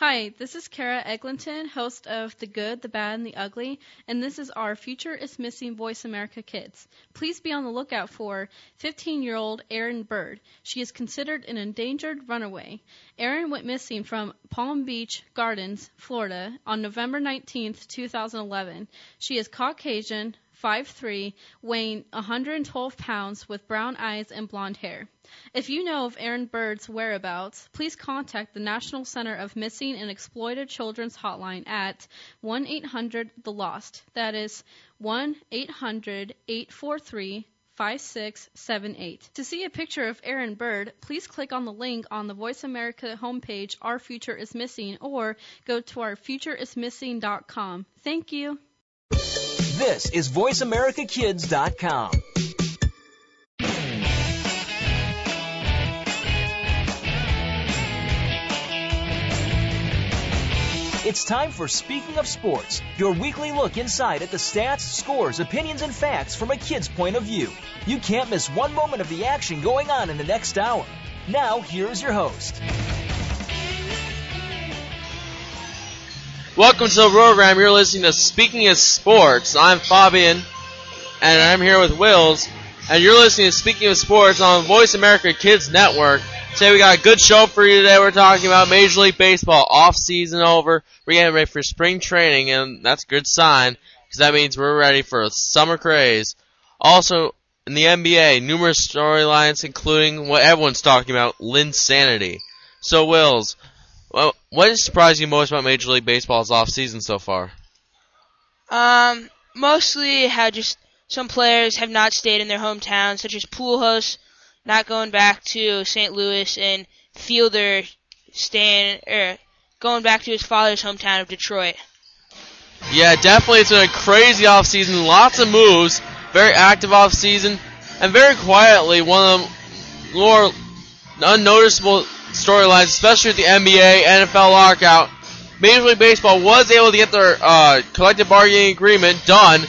Hi, this is Kara Eglinton, host of The Good, the Bad, and the Ugly, and this is our Future is Missing Voice America Kids. Please be on the lookout for 15 year old Erin Bird. She is considered an endangered runaway. Erin went missing from Palm Beach Gardens, Florida, on November 19, 2011. She is Caucasian, 5'3", weighing 112 pounds, with brown eyes and blonde hair. If you know of Aaron Bird's whereabouts, please contact the National Center of Missing and Exploited Children's Hotline at 1 800 The Lost. That is 1 800 843 5678. To see a picture of Aaron Bird, please click on the link on the Voice America homepage, Our Future is Missing, or go to our futureismissing.com. Thank you. This is VoiceAmericaKids.com. It's time for Speaking of Sports, your weekly look inside at the stats, scores, opinions, and facts from a kid's point of view. You can't miss one moment of the action going on in the next hour. Now, here's your host. Welcome to the program. You're listening to Speaking of Sports. I'm Fabian, and I'm here with Wills, and you're listening to Speaking of Sports on Voice America Kids Network. Today we got a good show for you today. We're talking about Major League Baseball off season over. We're getting ready for spring training, and that's a good sign because that means we're ready for a summer craze. Also, in the NBA, numerous storylines, including what everyone's talking about, Linsanity. So, Wills, well, what has surprised you most about Major League Baseball's off season so far? Um, mostly how just some players have not stayed in their hometown, such as Pujols not going back to St. Louis and Fielder staying er, going back to his father's hometown of Detroit. Yeah, definitely it's been a crazy off season, lots of moves, very active off season, and very quietly one of the more unnoticeable storylines, especially with the NBA, NFL lockout. Major League Baseball was able to get their uh, collective bargaining agreement done,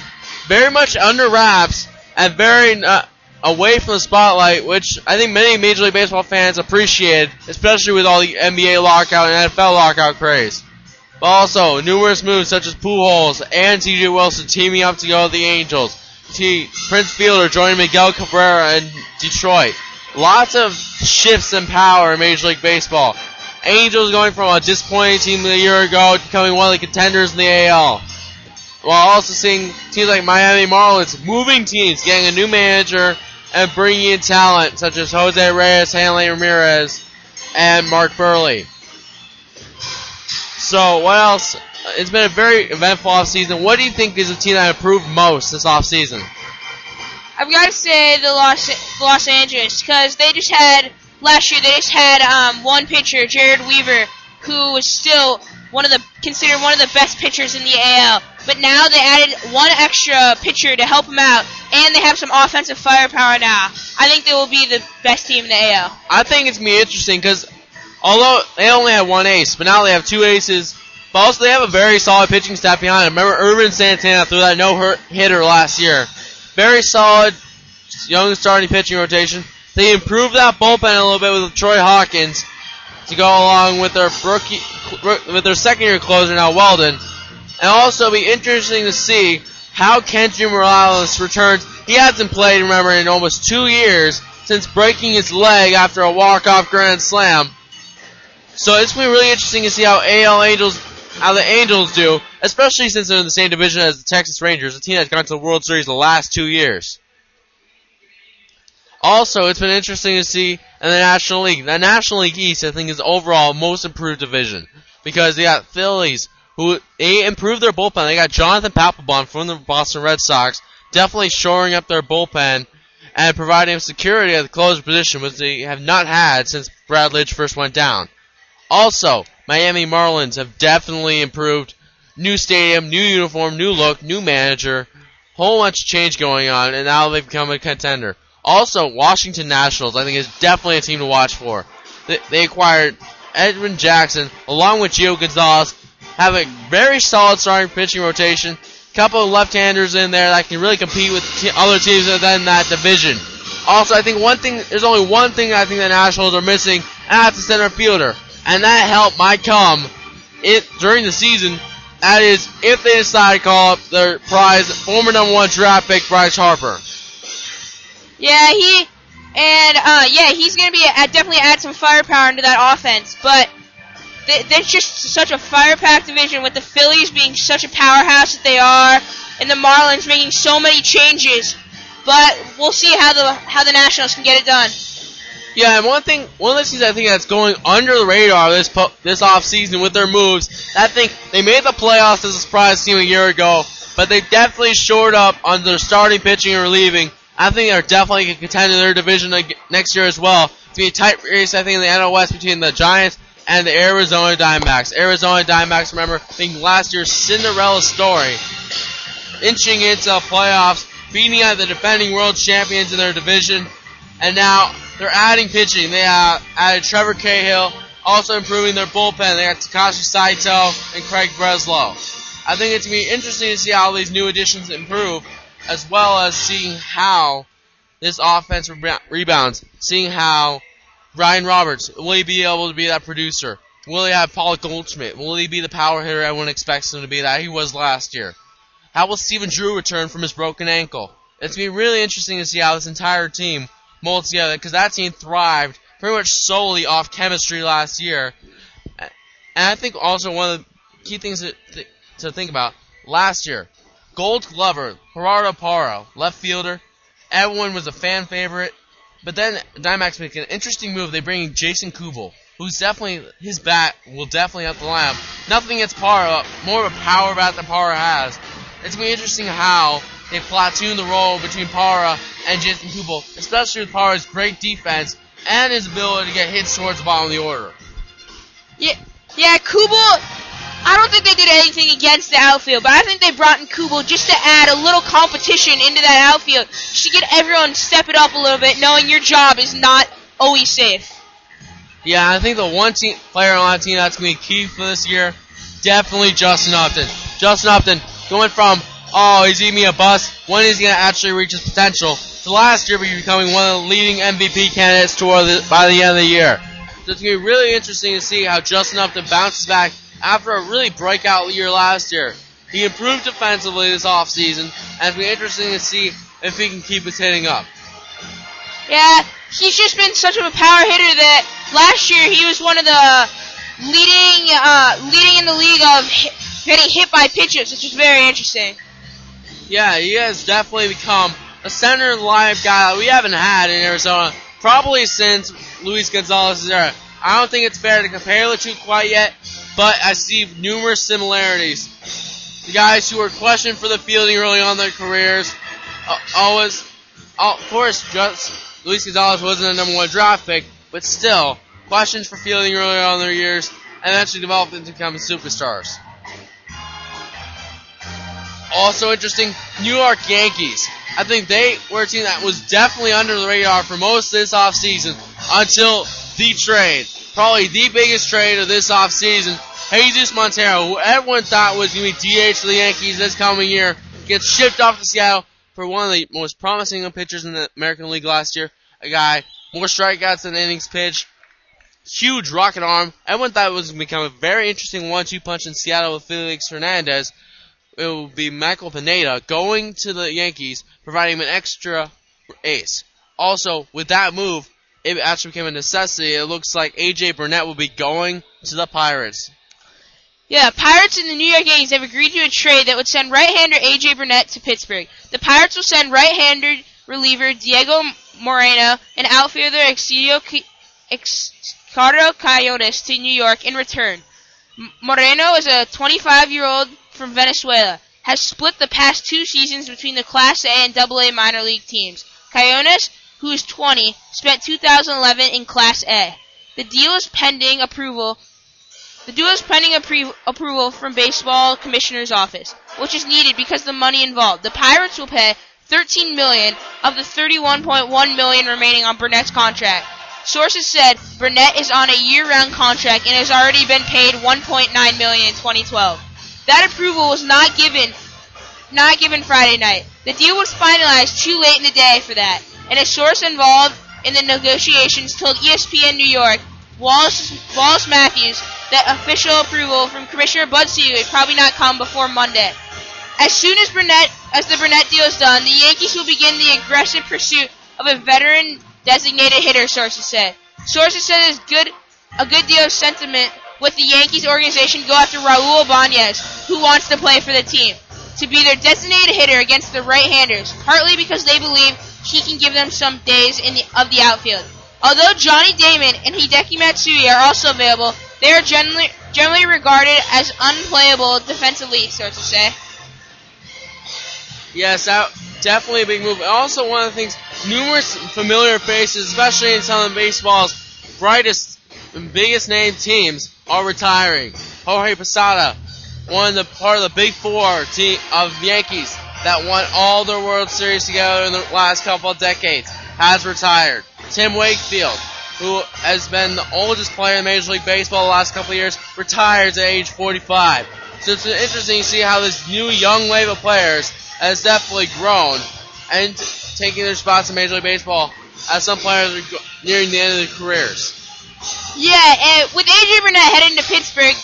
very much under wraps and very uh, away from the spotlight, which I think many Major League Baseball fans appreciated, especially with all the NBA lockout and NFL lockout craze. But also, numerous moves such as Pujols and C.J. Wilson teaming up to go to the Angels. T. Prince Fielder joining Miguel Cabrera in Detroit. Lots of shifts in power in Major League Baseball. Angels going from a disappointing team a year ago to becoming one of the contenders in the AL. While also seeing teams like Miami Marlins moving teams, getting a new manager, and bringing in talent such as Jose Reyes, Hanley Ramirez, and Mark Buehrle. So, what else? It's been a very eventful offseason. What do you think is the team that improved most this offseason? I've got to say the Los Los Angeles because they just had last year. They just had um, one pitcher, Jered Weaver, who was still one of the considered one of the best pitchers in the AL. But now they added one extra pitcher to help him out, and they have some offensive firepower now. I think they will be the best team in the AL. I think it's gonna be interesting because although they only have one ace, but now they have two aces. But also they have a very solid pitching staff behind them. Remember Ervin Santana threw that no hitter last year. Very solid young starting pitching rotation. They improved that bullpen a little bit with Troy Hawkins to go along with their rookie, with their second year closer now Walden. And also be interesting to see how Kendry Morales returns. He hasn't played, remember, in almost two years since breaking his leg after a walk-off grand slam. So it's going to be really interesting to see how AL Angels, how the Angels do, especially since they're in the same division as the Texas Rangers, a team that's gone to the World Series the last two years. Also, it's been interesting to see in the National League. The National League East, I think, is overall most improved division because they got Phillies who they improved their bullpen. They got Jonathan Papelbon from the Boston Red Sox, definitely shoring up their bullpen and providing security at the closer position, which they have not had since Brad Lidge first went down. Also, Miami Marlins have definitely improved. New stadium, new uniform, new look, new manager, whole bunch of change going on, and now they've become a contender. Also, Washington Nationals, I think, is definitely a team to watch for. They, acquired Edwin Jackson along with Gio Gonzalez, have a very solid starting pitching rotation. Couple of left-handers in there that can really compete with other teams within that division. Also, I think one thing, there's only one thing I think the Nationals are missing, and that's a center fielder. And that help might come during the season. That is, if they decide to call up their prize, former number one draft pick Bryce Harper. Yeah, he and uh, yeah, he's gonna be uh, definitely add some firepower into that offense. But th- there's just such a fire-packed division with the Phillies being such a powerhouse that they are, and the Marlins making so many changes. But we'll see how the how the Nationals can get it done. Yeah, and one thing, one of the things I think that's going under the radar this po- this off season with their moves, I think they made the playoffs as a surprise team a year ago, but they definitely shored up on their starting pitching and relieving. I think they're definitely going to contend in their division next year as well. It's going to be a tight race, I think, in the NL West between the Giants and the Arizona Diamondbacks. Arizona Diamondbacks, remember, being last year's Cinderella story, inching into the playoffs, beating out the defending world champions in their division, and now they're adding pitching. They uh, added Trevor Cahill, also improving their bullpen. They got Takashi Saito and Craig Breslow. I think it's going to be interesting to see how these new additions improve, as well as seeing how this offense rebounds, seeing how Ryan Roberts, will he be able to be that producer? Will he have Paul Goldschmidt? Will he be the power hitter everyone expects him to be that he was last year? How will Stephen Drew return from his broken ankle? It's going to be really interesting to see how this entire team mold together because that team thrived pretty much solely off chemistry last year. And I think also one of the key things to, to think about last year, Gold Glover, Gerardo Parra, left fielder, everyone was a fan favorite. But then Diamondbacks make an interesting move. They bring Jason Kubel, who's definitely his bat will definitely help the lineup. Nothing against Parra, more of a power bat than Parra has. It's gonna be interesting how they platoon the role between Parra and Jason Kubel, especially with Parra's great defense and his ability to get hits towards the bottom of the order. Yeah, yeah, Kubel. I don't think they did anything against the outfield, but I think they brought in Kubel just to add a little competition into that outfield, just to get everyone step it up a little bit, knowing your job is not always safe. Yeah, I think the one team player on that team that's going to be key for this year, definitely Justin Upton. Justin Upton going from oh, he's he me a bust? When is he going to actually reach his potential? So last year, he's becoming one of the leading MVP candidates toward the, by the end of the year. So it's going to be really interesting to see how Justin Upton bounces back after a really breakout year last year. He improved defensively this offseason, and it's going to be interesting to see if he can keep his hitting up. Yeah, he's just been such of a power hitter that last year he was one of the leading uh, leading in the league of hit, getting hit by pitches, which is very interesting. Yeah, he has definitely become a center line guy that we haven't had in Arizona probably since Luis Gonzalez's era. I don't think it's fair to compare the two quite yet, but I see numerous similarities. The guys who were questioned for the fielding early on in their careers, uh, always, uh, of course, just Luis Gonzalez wasn't a number one draft pick, but still, questions for fielding early on in their years, and eventually developed into becoming superstars. Also interesting, New York Yankees. I think they were a team that was definitely under the radar for most of this offseason until the trade. Probably the biggest trade of this offseason. Jesus Montero, who everyone thought was going to be DH for the Yankees this coming year, gets shipped off to Seattle for one of the most promising pitchers in the American League last year. A guy, more strikeouts than innings pitched, huge rocket arm. Everyone thought it was going to become a very interesting one-two punch in Seattle with Felix Hernandez it will be Michael Pineda going to the Yankees, providing him an extra ace. Also, with that move, it actually became a necessity. It looks like AJ Burnett will be going to the Pirates. Yeah, Pirates and the New York Yankees have agreed to a trade that would send right-hander AJ Burnett to Pittsburgh. The Pirates will send right-hander reliever Diego Moreno and outfielder Exilio Carlos Coyotes to New York in return. Moreno is a 25-year-old from Venezuela, has split the past two seasons between the Class A and AA minor league teams. Cayones, who is 20, spent 2011 in Class A. The deal is pending approval. The deal is pending appro- approval from baseball commissioner's office, which is needed because of the money involved. The Pirates will pay 13 million of the 31.1 million remaining on Burnett's contract. Sources said Burnett is on a year-round contract and has already been paid 1.9 million in 2012. That approval was not given not given Friday night. The deal was finalized too late in the day for that, and a source involved in the negotiations told ESPN New York, Wallace, Wallace Matthews, that official approval from Commissioner Bud Selig would probably not come before Monday. As soon as Burnett, as the Burnett deal is done, the Yankees will begin the aggressive pursuit of a veteran designated hitter. Sources said. Sources said there's good, a good deal of sentiment with the Yankees organization go after Raul Ibanez, who wants to play for the team, to be their designated hitter against the right-handers, partly because they believe he can give them some days in the, of the outfield. Although Johnny Damon and Hideki Matsui are also available, they are generally generally regarded as unplayable defensively, so to say. Yes, that definitely a big move. Also, one of the things, numerous familiar faces, especially in some of baseball's brightest and biggest name teams, are retiring. Jorge Posada, one of the part of the big four team of Yankees that won all their World Series together in the last couple of decades, has retired. Tim Wakefield, who has been the oldest player in Major League Baseball the last couple of years, retires at age 45. So it's interesting to see how this new young wave of players has definitely grown and taking their spots in Major League Baseball as some players are nearing the end of their careers. Yeah, and with Adrian Burnett heading to Pittsburgh,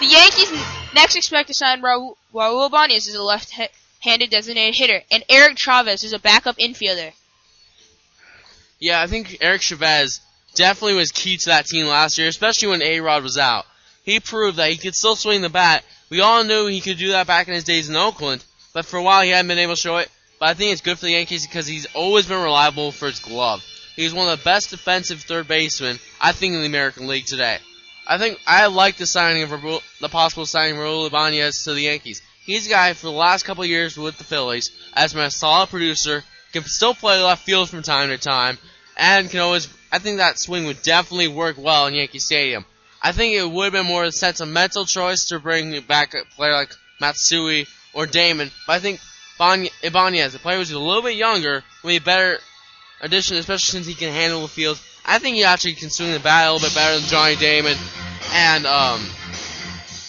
the Yankees next expect to sign Raul, Raul Ibanez as a left-handed designated hitter, and Eric Chavez as a backup infielder. Yeah, I think Eric Chavez definitely was key to that team last year, especially when A-Rod was out. He proved that he could still swing the bat. We all knew he could do that back in his days in Oakland, but for a while he hadn't been able to show it. But I think it's good for the Yankees because he's always been reliable for his glove. He's one of the best defensive third basemen, I think, in the American League today. I think I like the signing of Raul, the possible signing of Raul Ibanez to the Yankees. He's a guy for the last couple years with the Phillies has been a solid producer, can still play left field from time to time, and can always. I think that swing would definitely work well in Yankee Stadium. I think it would have been more a sentimental choice to bring back a player like Matsui or Damon, but I think Ibanez, the player who's a little bit younger, would be better addition, especially since he can handle the field. I think he actually can swing the bat a little bit better than Johnny Damon and um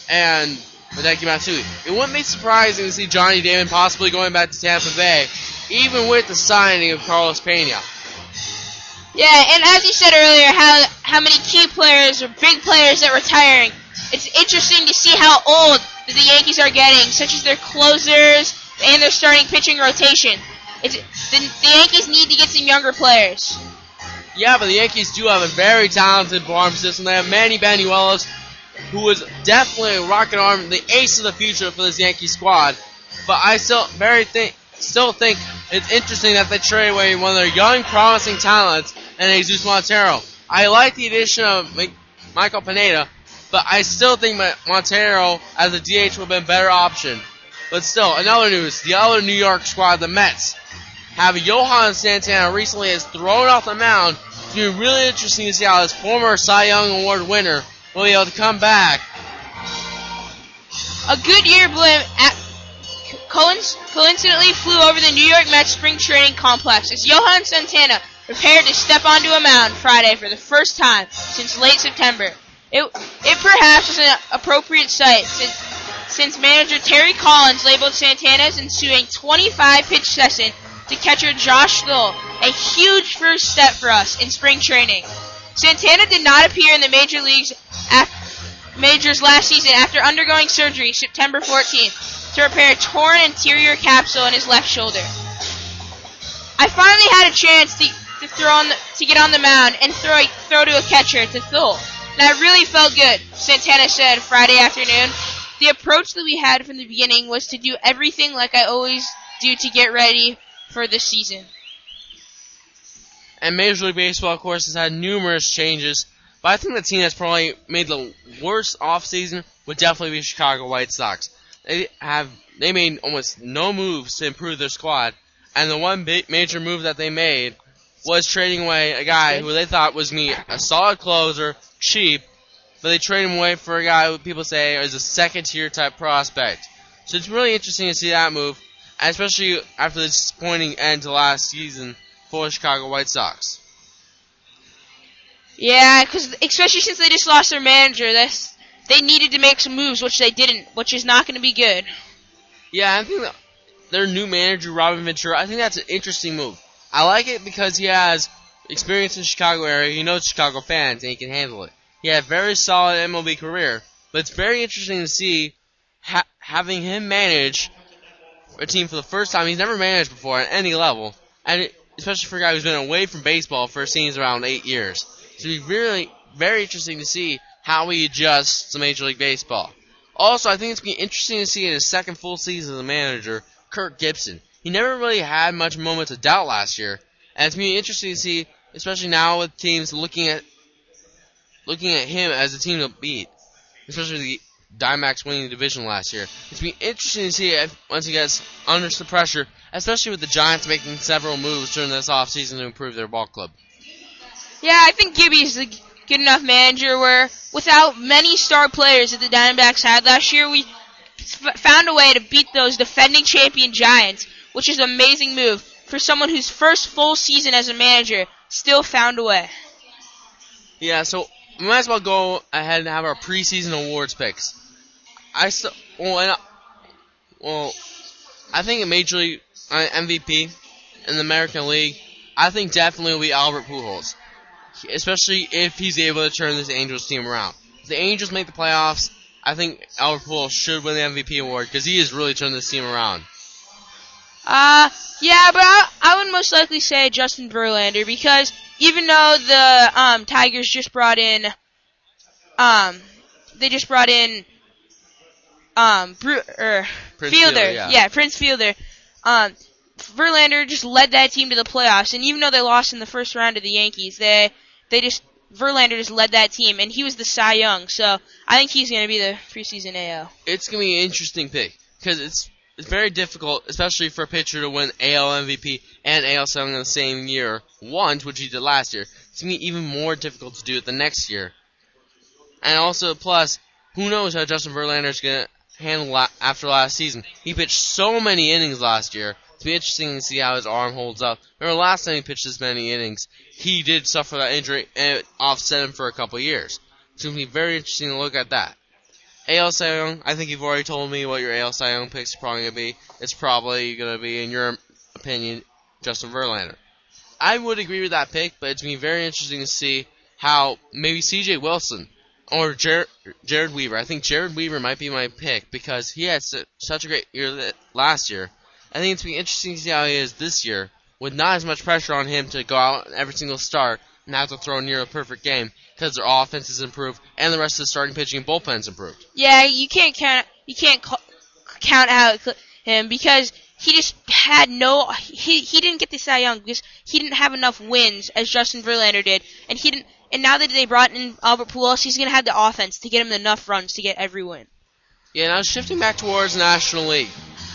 and Hideki Matsui. It wouldn't be surprising to see Johnny Damon possibly going back to Tampa Bay, even with the signing of Carlos Pena. Yeah, and as you said earlier, how how many key players or big players are retiring. It's interesting to see how old the Yankees are getting, such as their closers and their starting pitching rotation. It's, the, the Yankees need to get some younger players. Yeah, but the Yankees do have a very talented farm system. They have Manny Banuelos, who is definitely a rocket arm, the ace of the future for this Yankee squad. But I still very think, still think it's interesting that they trade away one of their young, promising talents and Jesus Montero. I like the addition of Michael Pineda, but I still think Montero as a DH would have been a better option. But still, another news: the other New York squad, the Mets, have Johan Santana recently has thrown off the mound. It's going to be really interesting to see how this former Cy Young Award winner will be able to come back. A Goodyear blimp at coincidentally flew over the New York Mets spring training complex as Johan Santana prepared to step onto a mound Friday for the first time since late September. It, it perhaps was an appropriate sight since, since manager Terry Collins labeled Santana's ensuing 25 pitch session to catcher Josh Thole a huge first step for us in spring training. Santana did not appear in the major leagues after, majors last season after undergoing surgery September 14th to repair a torn anterior capsule in his left shoulder. I finally had a chance to, to throw on the, to get on the mound and throw a, throw to a catcher to Thole, and I really felt good. Santana said Friday afternoon. The approach that we had from the beginning was to do everything like I always do to get ready for this season. And Major League Baseball, of course, has had numerous changes, but I think the team that's probably made the worst offseason would definitely be Chicago White Sox. They have they made almost no moves to improve their squad, and the one big major move that they made was trading away a guy who they thought was me a solid closer, cheap, but they traded him away for a guy who people say is a second tier type prospect. So it's really interesting to see that move especially after the disappointing end to last season for the Chicago White Sox. Yeah, because especially since they just lost their manager, that's they needed to make some moves, which they didn't, which is not going to be good. Yeah, I think their new manager, Robin Ventura, I think that's an interesting move. I like it because he has experience in the Chicago area, he knows Chicago fans, and he can handle it. He had a very solid MLB career, but it's very interesting to see ha- having him manage a team for the first time. He's never managed before at any level, and especially for a guy who's been away from baseball for seems around eight years. So it's really very interesting to see how he adjusts to Major League Baseball. Also, I think it's going to be interesting to see in his second full season as a manager, Kirk Gibson. He never really had much moments of doubt last year, and it's going to be interesting to see, especially now with teams looking at looking at him as a team to beat, especially the Diamondbacks winning the division last year. It's going to be interesting to see if, once he gets under some pressure, especially with the Giants making several moves during this offseason to improve their ball club. Yeah, I think Gibby's a good enough manager where without many star players that the Diamondbacks had last year, we f- found a way to beat those defending champion Giants, which is an amazing move for someone whose first full season as a manager still found a way. Yeah, so we might as well go ahead and have our preseason awards picks. I still, well, and, well, I think a major league uh, MVP in the American League, I think definitely will be Albert Pujols, especially if he's able to turn this Angels team around. If the Angels make the playoffs, I think Albert Pujols should win the MVP award because he has really turned this team around. Uh, yeah, but I, I would most likely say Justin Verlander because even though the um, Tigers just brought in, um, they just brought in, um, Bru- er, Prince Fielder, Fielder, yeah. Prince Fielder, um, Verlander just led that team to the playoffs, and even though they lost in the first round to the Yankees, they they just Verlander just led that team, and he was the Cy Young, so I think he's going to be the preseason AL. It's gonna be an interesting pick because it's it's very difficult, especially for a pitcher to win AL MVP and AL Cy Young in the same year once, which he did last year. It's gonna be even more difficult to do it the next year. And also, plus, who knows how Justin Verlander is gonna handle la- after last season? He pitched so many innings last year. It's be interesting to see how his arm holds up. Remember last time he pitched this many innings, he did suffer that injury and it offset him for a couple years. It's gonna be very interesting to look at that. AL Cy Young, I think you've already told me what your AL Cy Young picks are probably going to be. It's probably going to be, in your opinion, Justin Verlander. I would agree with that pick, but it's to be very interesting to see how maybe CJ Wilson or Jared, Jered Weaver. I think Jered Weaver might be my pick because he had su- such a great year last year. I think it's going to be interesting to see how he is this year with not as much pressure on him to go out every single start and have to throw near a perfect game because their offense has improved and the rest of the starting pitching and bullpen's improved. Yeah, you can't count you can't ca- count out him because he just had no he he didn't get the Cy Young because he didn't have enough wins as Justin Verlander did, and he didn't. And now that they brought in Albert Pujols, he's gonna have the offense to get him enough runs to get every win. Yeah, now shifting back towards National League.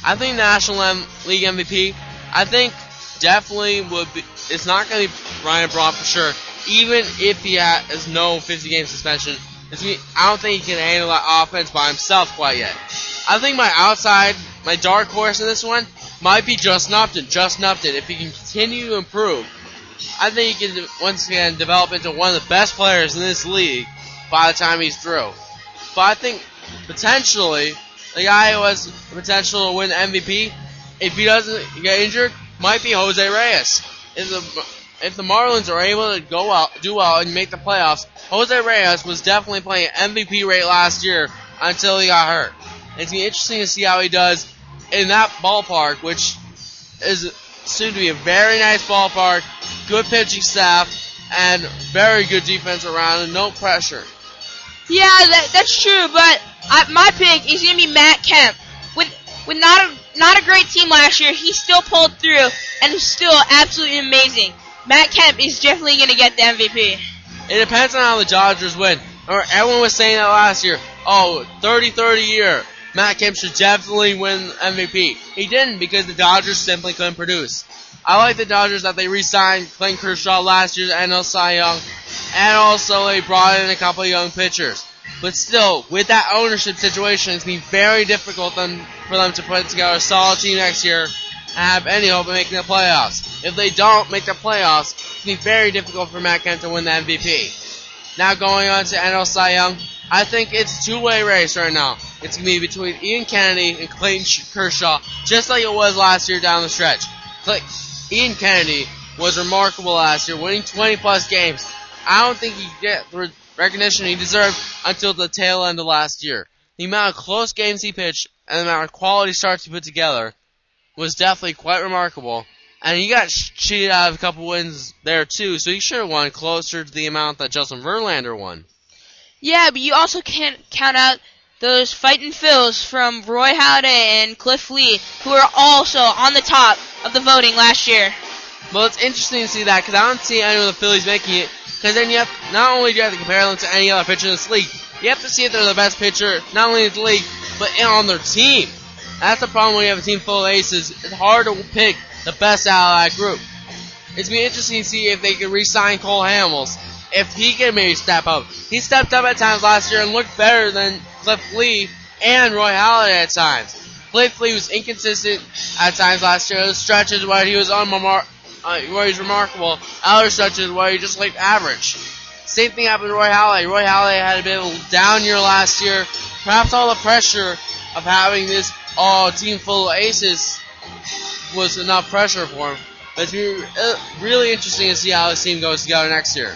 I think National League MVP, I think definitely would be, it's not going to be Ryan Braun for sure, even if he has no 50 game suspension. Be, I don't think he can handle that offense by himself quite yet. I think my outside, my dark horse in this one might be Justin Upton. Justin Upton, if he can continue to improve, I think he can once again develop into one of the best players in this league by the time he's through. But I think potentially the guy who has the potential to win MVP, if he doesn't get injured, might be Jose Reyes. If the if the Marlins are able to go out, do well, and make the playoffs, Jose Reyes was definitely playing MVP rate last year until he got hurt. It's gonna be interesting to see how he does in that ballpark, which is soon to be a very nice ballpark, good pitching staff, and very good defense around, and no pressure. Yeah, that, that's true, but I, my pick is gonna be Matt Kemp. With with not a not a great team last year, he still pulled through and is still absolutely amazing. Matt Kemp is definitely gonna get the MVP. It depends on how the Dodgers win. Or everyone was saying that last year. Oh, 30-30 year. Matt Kemp should definitely win MVP. He didn't because the Dodgers simply couldn't produce. I like the Dodgers that they re-signed Clayton Kershaw last year's NL Cy Young, and also they brought in a couple of young pitchers. But still, with that ownership situation, it's going to be very difficult them, for them to put together a solid team next year and have any hope of making the playoffs. If they don't make the playoffs, to be very difficult for Matt Kemp to win the MVP. Now going on to NL Cy Young, I think it's a two-way race right now. It's going to be between Ian Kennedy and Clayton Kershaw, just like it was last year down the stretch. Clay- Ian Kennedy was remarkable last year, winning 20 plus games. I don't think he get the recognition he deserved until the tail end of last year. The amount of close games he pitched and the amount of quality starts he put together was definitely quite remarkable. And he got cheated out of a couple wins there too, so he should have won closer to the amount that Justin Verlander won. Yeah, but you also can't count out those fighting Phils from Roy Halladay and Cliff Lee, who are also on the top of the voting last year. Well, it's interesting to see that because I don't see any of the Phillies making it. Because then you have not only do you have to compare them to any other pitcher in this league, you have to see if they're the best pitcher not only in the league but on their team. That's the problem when you have a team full of aces. It's hard to pick the best out of that group. It's be interesting to see if they can re-sign Cole Hamels. If he can maybe step up. He stepped up at times last year and looked better than Cliff Lee and Roy Halladay at times. Cliff Lee was inconsistent at times last year. There stretches where he was unmar- uh, where he's remarkable. Other stretches where he just looked average. Same thing happened to Roy Halladay. Roy Halladay had a bit of a down year last year. Perhaps all the pressure of having this all team full of aces was enough pressure for him. But it's uh, really interesting to see how this team goes together next year.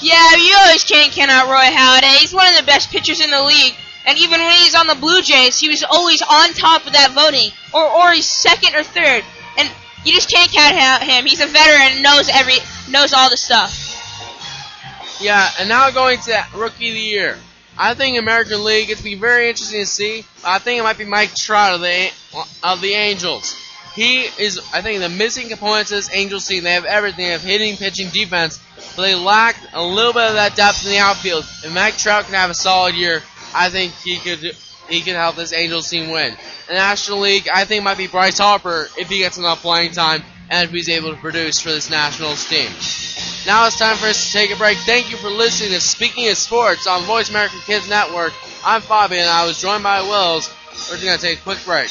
Yeah, you always can't count out Roy Halladay. He's one of the best pitchers in the league. And even when he's on the Blue Jays, he was always on top of that voting. Or, or he's second or third. And you just can't count out him. He's a veteran knows every, knows all the stuff. Yeah, and now going to Rookie of the Year. I think American League, it's be very interesting to see. I think it might be Mike Trout of the, of the Angels. He is, I think, the missing components of this Angels team. They have everything. They have hitting, pitching, defense, but they lack a little bit of that depth in the outfield. If Mike Trout can have a solid year, I think he could he can help this Angels team win. In the National League, I think might be Bryce Harper if he gets enough playing time and if he's able to produce for this Nationals team. Now it's time for us to take a break. Thank you for listening to Speaking of Sports on Voice America Kids Network. I'm Fabi and I was joined by Wills. We're going to take a quick break.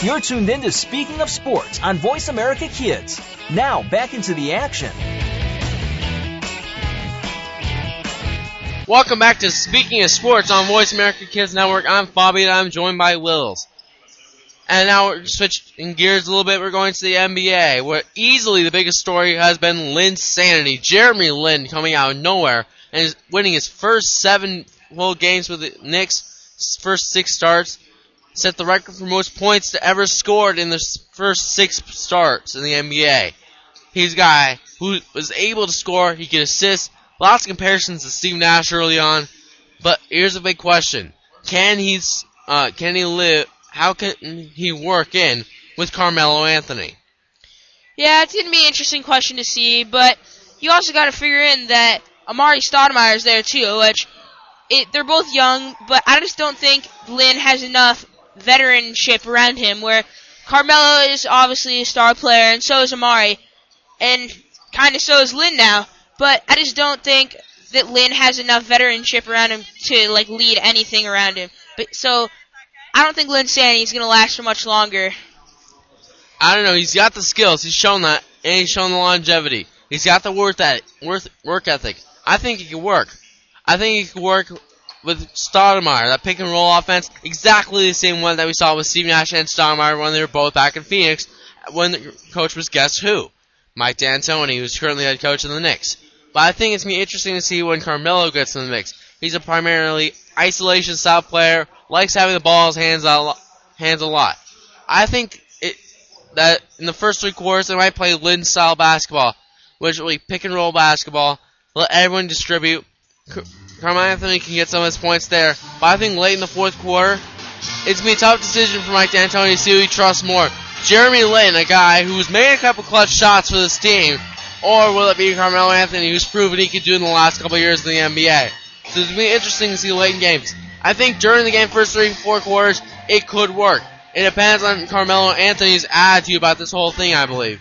You're tuned in to Speaking of Sports on Voice America Kids. Now, back into the action. Welcome back to Speaking of Sports on Voice America Kids Network. I'm Bobby and I'm joined by Wills. And now we're switching gears a little bit. We're going to the NBA, where easily the biggest story has been Lynn's Linsanity. Jeremy Lin coming out of nowhere and winning his first seven full games with the Knicks, first six starts set the record for most points to ever scored in the first six starts in the NBA. He's a guy who was able to score. He could assist. Lots of comparisons to Steve Nash early on. But here's a big question: Can he? Uh, can he live? How can he work in with Carmelo Anthony? Yeah, it's gonna be an interesting question to see, but you also got to figure in that Amar'e Stoudemire is there too, which it, they're both young, but I just don't think Lin has enough veteranship around him. Where Carmelo is obviously a star player, and so is Amar'e, and kind of so is Lin now. But I just don't think that Lin has enough veteranship around him to like lead anything around him. But so I don't think Linsanity is gonna last for much longer. I don't know. He's got the skills. He's shown that, and he's shown the longevity. He's got the work that work work ethic. I think he can work. I think he can work with Stoudemire, that pick and roll offense, exactly the same one that we saw with Steve Nash and Stoudemire when they were both back in Phoenix, when the coach was guess who? Mike D'Antoni, who's currently head coach of the Knicks. But I think it's gonna be interesting to see when Carmelo gets in the mix. He's a primarily isolation style player, likes having the ball in his hands a lot, hands a lot. I think it, that in the first three quarters they might play Lin style basketball, which will be pick and roll basketball, let everyone distribute. Carmelo Anthony can get some of his points there, but I think late in the fourth quarter, it's gonna be a tough decision for Mike D'Antoni to see who he trusts more. Jeremy Lin, a guy who's made a couple clutch shots for this team, or will it be Carmelo Anthony, who's proven he can do in the last couple years in the NBA? So it's gonna be interesting to see late in games. I think during the game, first three, four quarters, it could work. It depends on Carmelo Anthony's attitude about this whole thing, I believe.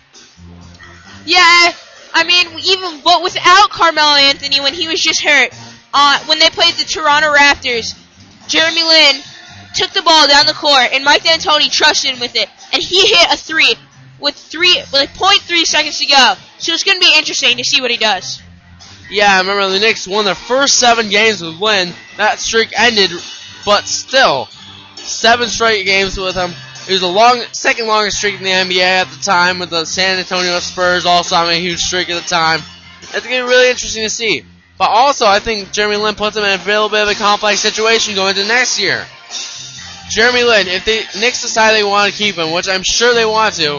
Yeah, I mean, even but without Carmelo Anthony when he was just hurt, uh, when they played the Toronto Raptors, Jeremy Lin took the ball down the court and Mike D'Antoni trusted him with it, and he hit a three with three with like 0.3 seconds to go. So it's going to be interesting to see what he does. Yeah, I remember the Knicks won their first seven games with Lin. That streak ended, but still, seven straight games with him. It was the long, second longest streak in the NBA at the time, with the San Antonio Spurs also having a huge streak at the time. It's going to be really interesting to see. But also, I think Jeremy Lin puts them in a little bit of a complex situation going into next year. Jeremy Lin, if the Knicks decide they want to keep him, which I'm sure they want to,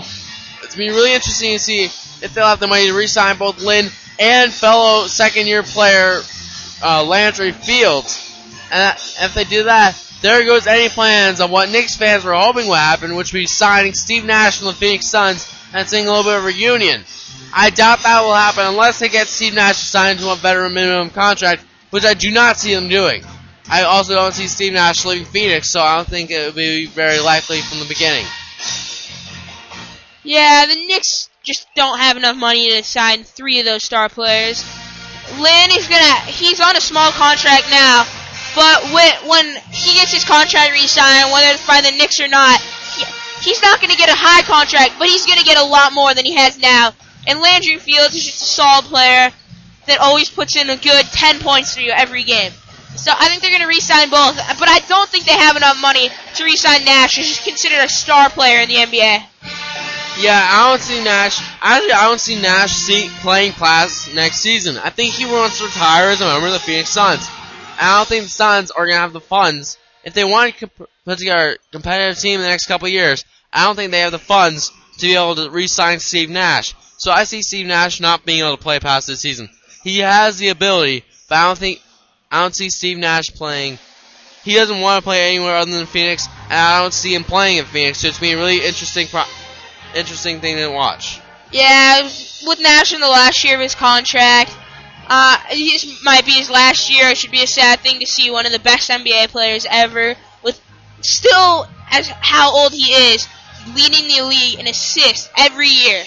it's be really interesting to see if they'll have the money to re-sign both Lin and fellow second-year player uh, Landry Fields. And if they do that, there goes any plans of what Knicks fans were hoping would happen, which would be signing Steve Nash from the Phoenix Suns and seeing a little bit of reunion. I doubt that will happen unless they get Steve Nash signed to a better minimum contract, which I do not see them doing. I also don't see Steve Nash leaving Phoenix, so I don't think it would be very likely from the beginning. Yeah, the Knicks just don't have enough money to sign three of those star players. Lin is gonna, he's on a small contract now, but when, when he gets his contract re-signed, whether it's by the Knicks or not, he, he's not gonna get a high contract, but he's gonna get a lot more than he has now. And Landry Fields is just a solid player that always puts in a good 10 points for you every game. So I think they're going to re-sign both, but I don't think they have enough money to re-sign Nash, just considered a star player in the NBA. Yeah, I don't see Nash. Actually, I don't see Nash see, playing class next season. I think he wants to retire as a member of the Phoenix Suns. I don't think the Suns are gonna have the funds if they want to comp- put together a competitive team in the next couple years. I don't think they have the funds to be able to re-sign Steve Nash. So I see Steve Nash not being able to play past this season. He has the ability, but I don't think I don't see Steve Nash playing. He doesn't want to play anywhere other than Phoenix, and I don't see him playing in Phoenix. So it's been a really interesting, pro- interesting thing to watch. Yeah, with Nash in the last year of his contract, uh, this might be his last year. It should be a sad thing to see one of the best NBA players ever, with still as how old he is, leading the league in assists every year.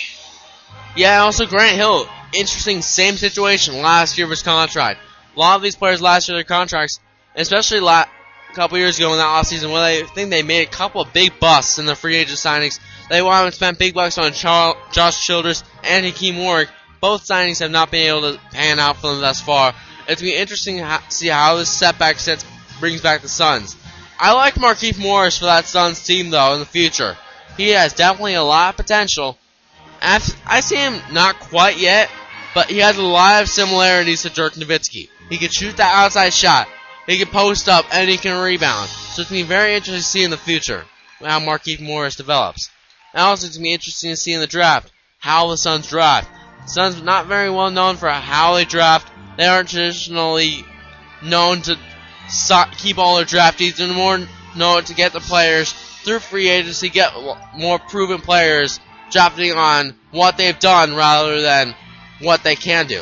Yeah, also Grant Hill, interesting, same situation last year of his contract. A lot of these players last year their contracts, especially a couple years ago in that offseason, where they think they made a couple of big busts in the free agent signings. They want to spend big bucks on Josh Childress and Hakim Warrick. Both signings have not been able to pan out for them thus far. It's going to be interesting to see how this setback sets brings back the Suns. I like Markieff Morris for that Suns team, though, in the future. He has definitely a lot of potential. I see him not quite yet, but he has a lot of similarities to Dirk Nowitzki. He can shoot that outside shot, he can post up, and he can rebound. So it's going to be very interesting to see in the future how Markieff Morris develops. And also it's going to be interesting to see in the draft how the Suns draft. Suns not very well known for how they draft. They aren't traditionally known to so- keep all their draftees. They're more known to get the players through free agency, get more proven players drafting on what they've done rather than what they can do.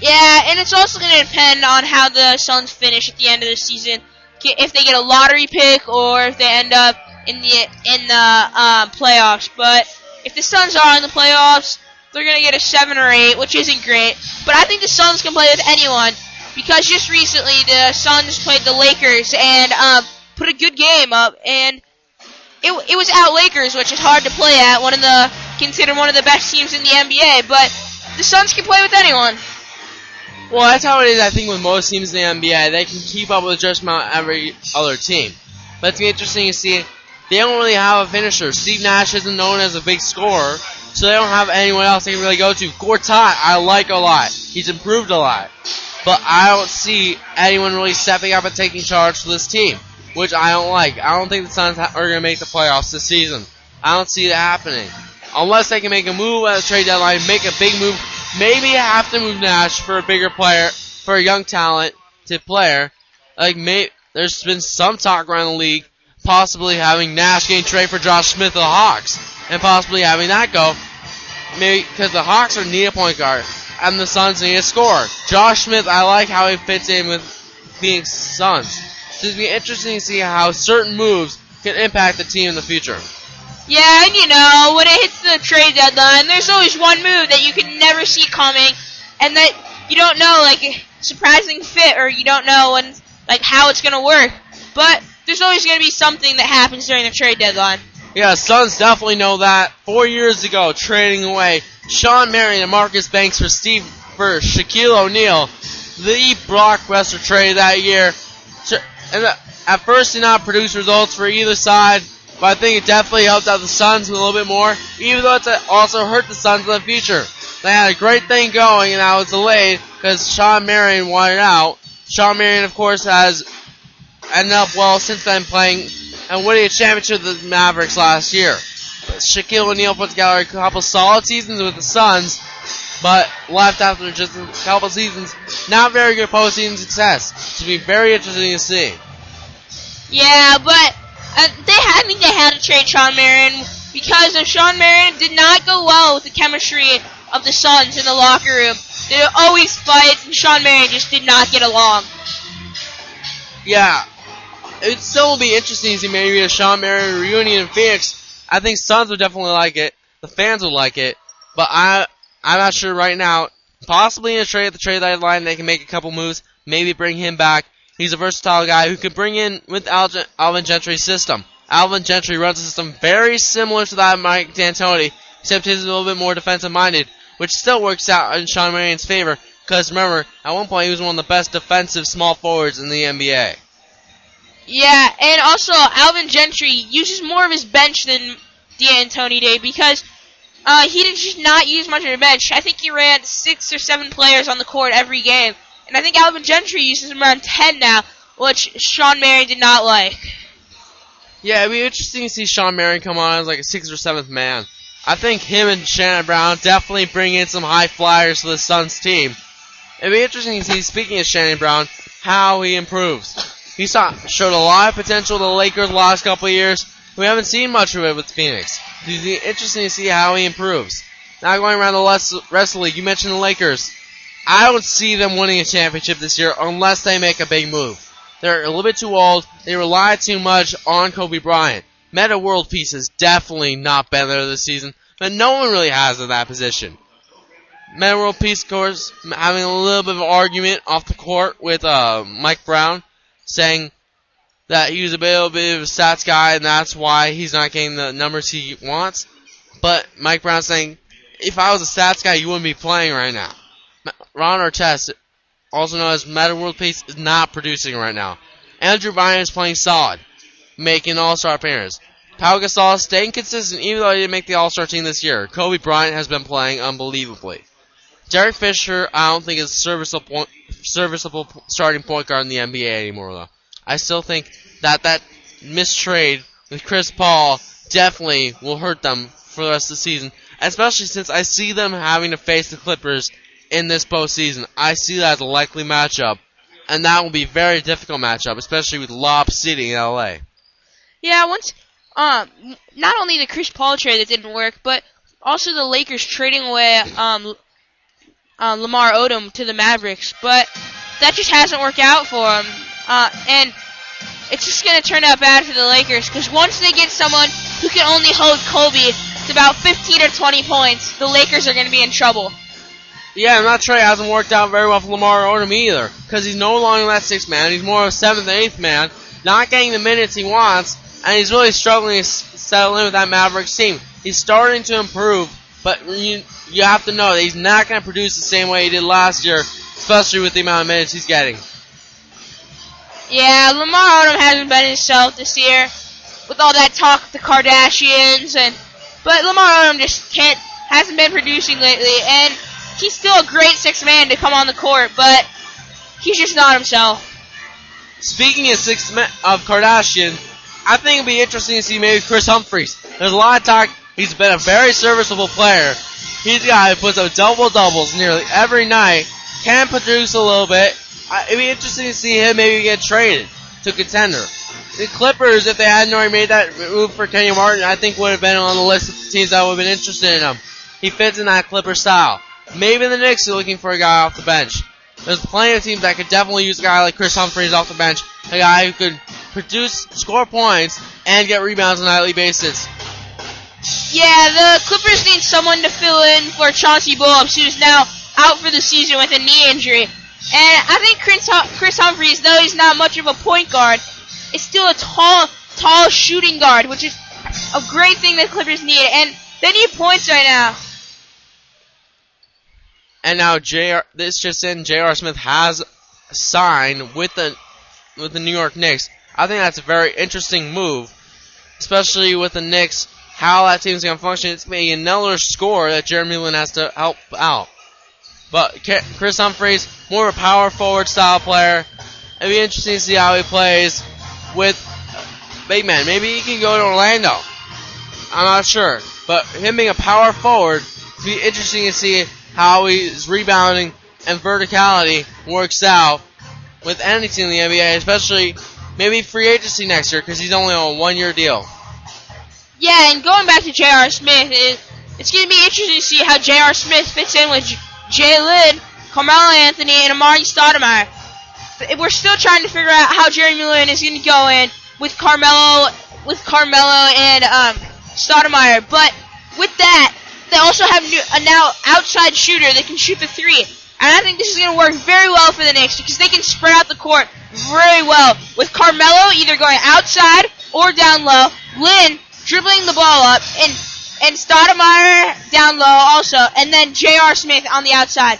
Yeah, and it's also going to depend on how the Suns finish at the end of the season. If they get a lottery pick or if they end up in the in the um, playoffs. But if the Suns are in the playoffs, they're going to get a seven or eight, which isn't great. But I think the Suns can play with anyone because just recently the Suns played the Lakers and um, put a good game up, and it it was at Lakers, which is hard to play at. One of the considered one of the best teams in the NBA, but the Suns can play with anyone. Well, that's how it is, I think, with most teams in the NBA. They can keep up with just about every other team. But it's interesting to see they don't really have a finisher. Steve Nash isn't known as a big scorer, so they don't have anyone else they can really go to. Gortat, I like a lot. He's improved a lot. But I don't see anyone really stepping up and taking charge for this team, which I don't like. I don't think the Suns are going to make the playoffs this season. I don't see it happening. Unless they can make a move at the trade deadline, make a big move, maybe have to move Nash for a bigger player, for a young talented player. Like, may, there's been some talk around the league possibly having Nash getting traded for Josh Smith of the Hawks, and possibly having that go. Maybe because the Hawks are need a point guard, and the Suns need a scorer. Josh Smith, I like how he fits in with Phoenix Suns. So it'll be interesting to see how certain moves can impact the team in the future. Yeah, and you know, when it hits the trade deadline, there's always one move that you can never see coming, and that you don't know, like, surprising fit, or you don't know when, like, how it's gonna work. But there's always going to be something that happens during the trade deadline. Yeah, Suns definitely know that. Four years ago, trading away Shawn Marion and Marcus Banks for Steve for Shaquille O'Neal, the blockbuster trade that year. And uh, at first, did not produce results for either side, but I think it definitely helped out the Suns a little bit more, even though it uh, also hurt the Suns in the future. They had a great thing going, and that was delayed because Shawn Marion wanted out. Shawn Marion, of course, has ended up well since then playing and winning a championship with the Mavericks last year. Shaquille O'Neal put together a couple solid seasons with the Suns, but left after just a couple seasons. Not very good postseason success. To be very interesting to see. Yeah, but uh, they had, I think they had to trade Shawn Marion because if Shawn Marion did not go well with the chemistry of the Suns in the locker room, there were always fights, and Shawn Marion just did not get along. Yeah, it still will be interesting to see maybe a Shawn Marion reunion in Phoenix. I think Suns would definitely like it. The fans would like it. But I, I'm not sure right now. Possibly in a trade at the trade deadline, they can make a couple moves. Maybe bring him back. He's a versatile guy who can bring in with Alvin, Gentry's system. Alvin Gentry runs a system very similar to that of Mike D'Antoni, except is a little bit more defensive minded, which still works out in Shawn Marion's favor. Because remember, at one point he was one of the best defensive small forwards in the NBA. Yeah, and also Alvin Gentry uses more of his bench than D'Antoni did because uh, he did not use much of the bench. I think he ran six or seven players on the court every game, and I think Alvin Gentry uses around ten now, which Shawn Marion did not like. Yeah, it'd be interesting to see Shawn Marion come on as like a sixth or seventh man. I think him and Shannon Brown definitely bring in some high flyers for the Suns team. It'd be interesting to see, speaking of Shannon Brown, how he improves. He saw, showed a lot of potential to the Lakers last couple years. We haven't seen much of it with Phoenix. It'd be interesting to see how he improves. Now going around the rest of the league, you mentioned the Lakers. I don't see them winning a championship this year unless they make a big move. They're a little bit too old. They rely too much on Kobe Bryant. Metta World Peace has definitely not been there this season, but no one really has in that position. Metta World Peace, of course, having a little bit of an argument off the court with uh, Mike Brown saying that he was a bit, of a stats guy and that's why he's not getting the numbers he wants. But Mike Brown saying, if I was a stats guy, you wouldn't be playing right now. Ron Artest, also known as Metta World Peace, is not producing right now. Andrew Bynum is playing solid, making All-Star appearance. Pau Gasol staying consistent even though he didn't make the All-Star team this year. Kobe Bryant has been playing unbelievably. Derek Fisher, I don't think is serviceable serviceable starting point guard in the NBA anymore, though. I still think that that mistrade with Chris Paul definitely will hurt them for the rest of the season. especially since I see them having to face the Clippers in this postseason. I see that as a likely matchup, and that will be a very difficult matchup, especially with Lob City in LA. Yeah, once um not only the Chris Paul trade that didn't work, but also the Lakers trading away um, um Lamar Odom to the Mavericks, but that just hasn't worked out for him. Uh, and it's just going to turn out bad for the Lakers because once they get someone who can only hold Kobe to about 15 or 20 points, the Lakers are going to be in trouble. Yeah, and that trade hasn't worked out very well for Lamar Odom either because he's no longer that sixth man. He's more of a seventh eighth man, not getting the minutes he wants, and he's really struggling to settle in with that Mavericks team. He's starting to improve, but you you have to know that he's not going to produce the same way he did last year, especially with the amount of minutes he's getting. Yeah, Lamar Odom hasn't been himself this year with all that talk of the Kardashians and but Lamar Odom just can't hasn't been producing lately and he's still a great six man to come on the court, but he's just not himself. Speaking of six men of Kardashian, I think it'd be interesting to see maybe Kris Humphries. There's a lot of talk. He's been a very serviceable player. He's a guy who puts up double doubles nearly every night. Can produce a little bit, it'd be interesting to see him maybe get traded to contender. The Clippers, if they hadn't already made that move for Kenyon Martin, I think would have been on the list of teams that would have been interested in him. He fits in that Clipper style. Maybe the Knicks are looking for a guy off the bench. There's plenty of teams that could definitely use a guy like Kris Humphries off the bench, a guy who could produce, score points, and get rebounds on a nightly basis. Yeah, the Clippers need someone to fill in for Chauncey Billups, who's now out for the season with a knee injury. And I think Chris, Kris Humphries, though he's not much of a point guard, is still a tall, tall shooting guard, which is a great thing that Clippers need. And they need points right now. And now Jr. This just in, J.R. Smith has signed with the with the New York Knicks. I think that's a very interesting move, especially with the Knicks. How that team's gonna function. It's gonna be another score that Jeremy Lin has to help out. But Kris Humphries, more of a power forward style player. It'd be interesting to see how he plays with uh, big men. Maybe he can go to Orlando. I'm not sure. But him being a power forward, it'd be interesting to see how his rebounding and verticality works out with any team in the NBA, especially maybe free agency next year because he's only on a one year deal. Yeah, and going back to J.R. Smith, it, it's going to be interesting to see how J.R. Smith fits in with Jalen, Carmelo Anthony, and Amar'e Stoudemire. We're still trying to figure out how Jeremy Lin is going to go in with Carmelo, with Carmelo and um, Stoudemire. But with that, they also have new, a now outside shooter that can shoot the three. And I think this is going to work very well for the Knicks because they can spread out the court very well with Carmelo either going outside or down low, Lin dribbling the ball up, and and Stoudemire down low also, and then J.R. Smith on the outside.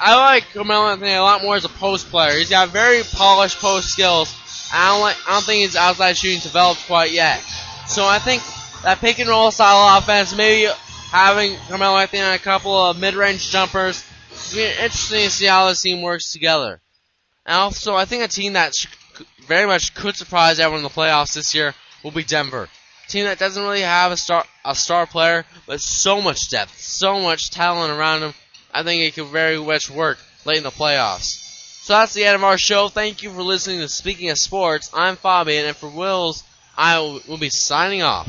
I like Carmelo Anthony a lot more as a post player. He's got very polished post skills. I don't like. I don't think his outside shooting developed quite yet. So I think that pick and roll style offense, maybe having Carmelo Anthony on a couple of mid range jumpers, it's be interesting to see how this team works together. And also, I think a team that very much could surprise everyone in the playoffs this year will be Denver team that doesn't really have a star a star player, but so much depth, so much talent around him. I think it could very much work late in the playoffs. So that's the end of our show. Thank you for listening to Speaking of Sports. I'm Fabian, and for Wills, I will, will be signing off.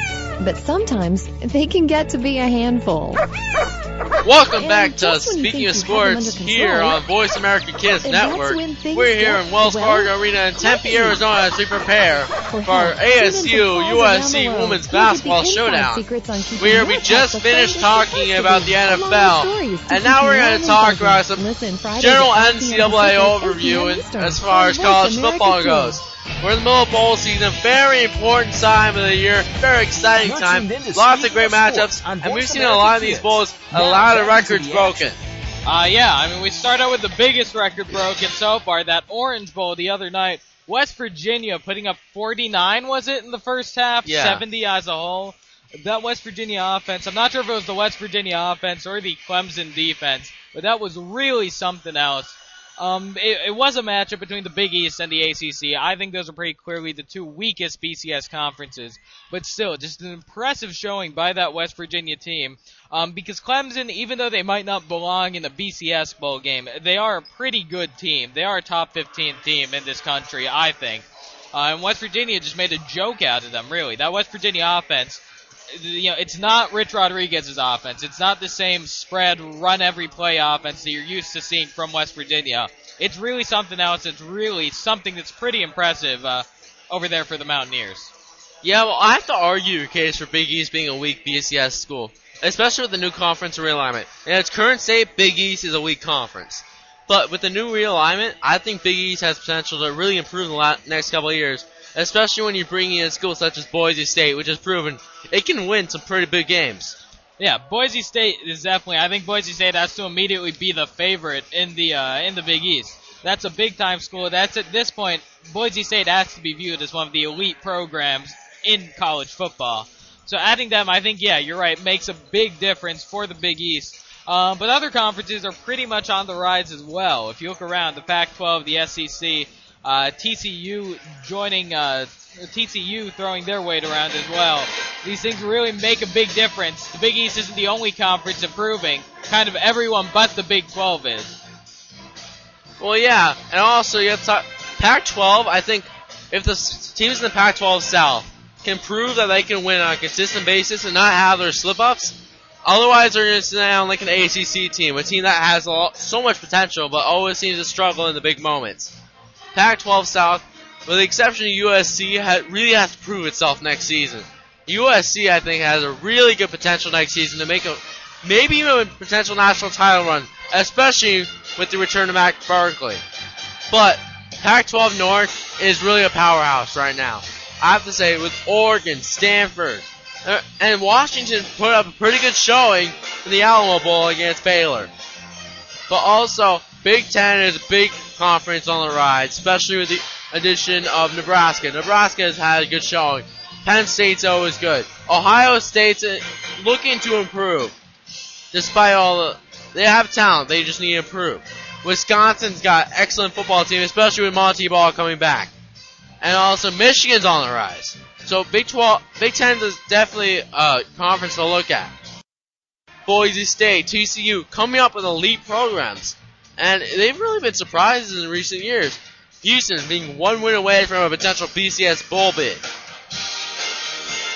but sometimes they can get to be a handful. Welcome and back to Speaking of Sports here on Voice America Kids Network. We're here in Wells Fargo Arena in Tempe, Arizona as we prepare for our ASU USC Women's Basketball Showdown. Where we just finished talking about the NFL, and now we're going to talk about some general NCAA overview as far as college football goes. We're in the middle of bowl season, very important time of the year, very exciting time. Lots of great matchups, and we've seen a lot of these bowls, a lot of records broken. Uh, yeah, I mean, we start out with the biggest record broken so far, that Orange Bowl the other night. West Virginia putting up 49, was it, in the first half? Yeah. 70 as a whole. That West Virginia offense, I'm not sure if it was the West Virginia offense or the Clemson defense, but that was really something else. Um, it, it, was a matchup between the Big East and the ACC. I think those are pretty clearly the two weakest BCS conferences, but still, just an impressive showing by that West Virginia team. Um, because Clemson, even though they might not belong in the BCS bowl game, they are a pretty good team. They are a top 15 team in this country, I think. Uh, and West Virginia just made a joke out of them, really. That West Virginia offense you know, it's not Rich Rodriguez's offense. It's not the same spread, run every play offense that you're used to seeing from West Virginia. It's really something else. It's really something that's pretty impressive uh, over there for the Mountaineers. Yeah, well, I have to argue a case for Big East being a weak BCS school, especially with the new conference realignment. In its current state, Big East is a weak conference. But with the new realignment, I think Big East has potential to really improve in the next couple of years especially when you're bringing in schools such as Boise State, which has proven it can win some pretty big games. Yeah, Boise State is definitely. I think Boise State has to immediately be the favorite in the uh, in the Big East. That's a big time school. That's at this point, Boise State has to be viewed as one of the elite programs in college football. So adding them, I think, yeah, you're right, makes a big difference for the Big East. Um, but other conferences are pretty much on the rise as well. If you look around, the Pac-12, the SEC, uh, TCU joining uh, TCU throwing their weight around as well. These things really make a big difference. The Big East isn't the only conference improving. Kind of everyone but the Big 12 is. Well, yeah, and also you have to talk, Pac-12. I think if the teams in the Pac-12 South can prove that they can win on a consistent basis and not have their slip-ups, otherwise they're going to sound like an ACC team, a team that has lot, so much potential but always seems to struggle in the big moments. Pac-12 South, with the exception of USC, really has to prove itself next season. USC, I think, has a really good potential next season to make a maybe even a potential national title run, especially with the return of Matt Barkley. But Pac-12 North is really a powerhouse right now. I have to say, with Oregon, Stanford, uh, and Washington put up a pretty good showing in the Alamo Bowl against Baylor. But also, Big Ten is a big conference on the rise, especially with the addition of Nebraska. Nebraska has had a good showing. Penn State's always good. Ohio State's uh, looking to improve. Despite all the, they have talent, they just need to improve. Wisconsin's got excellent football team, especially with Montee Ball coming back. And also Michigan's on the rise. So Big 12, Big 10 is definitely a conference to look at. Boise State, TCU, coming up with elite programs. And they've really been surprises in recent years. Houston being one win away from a potential BCS bowl bid.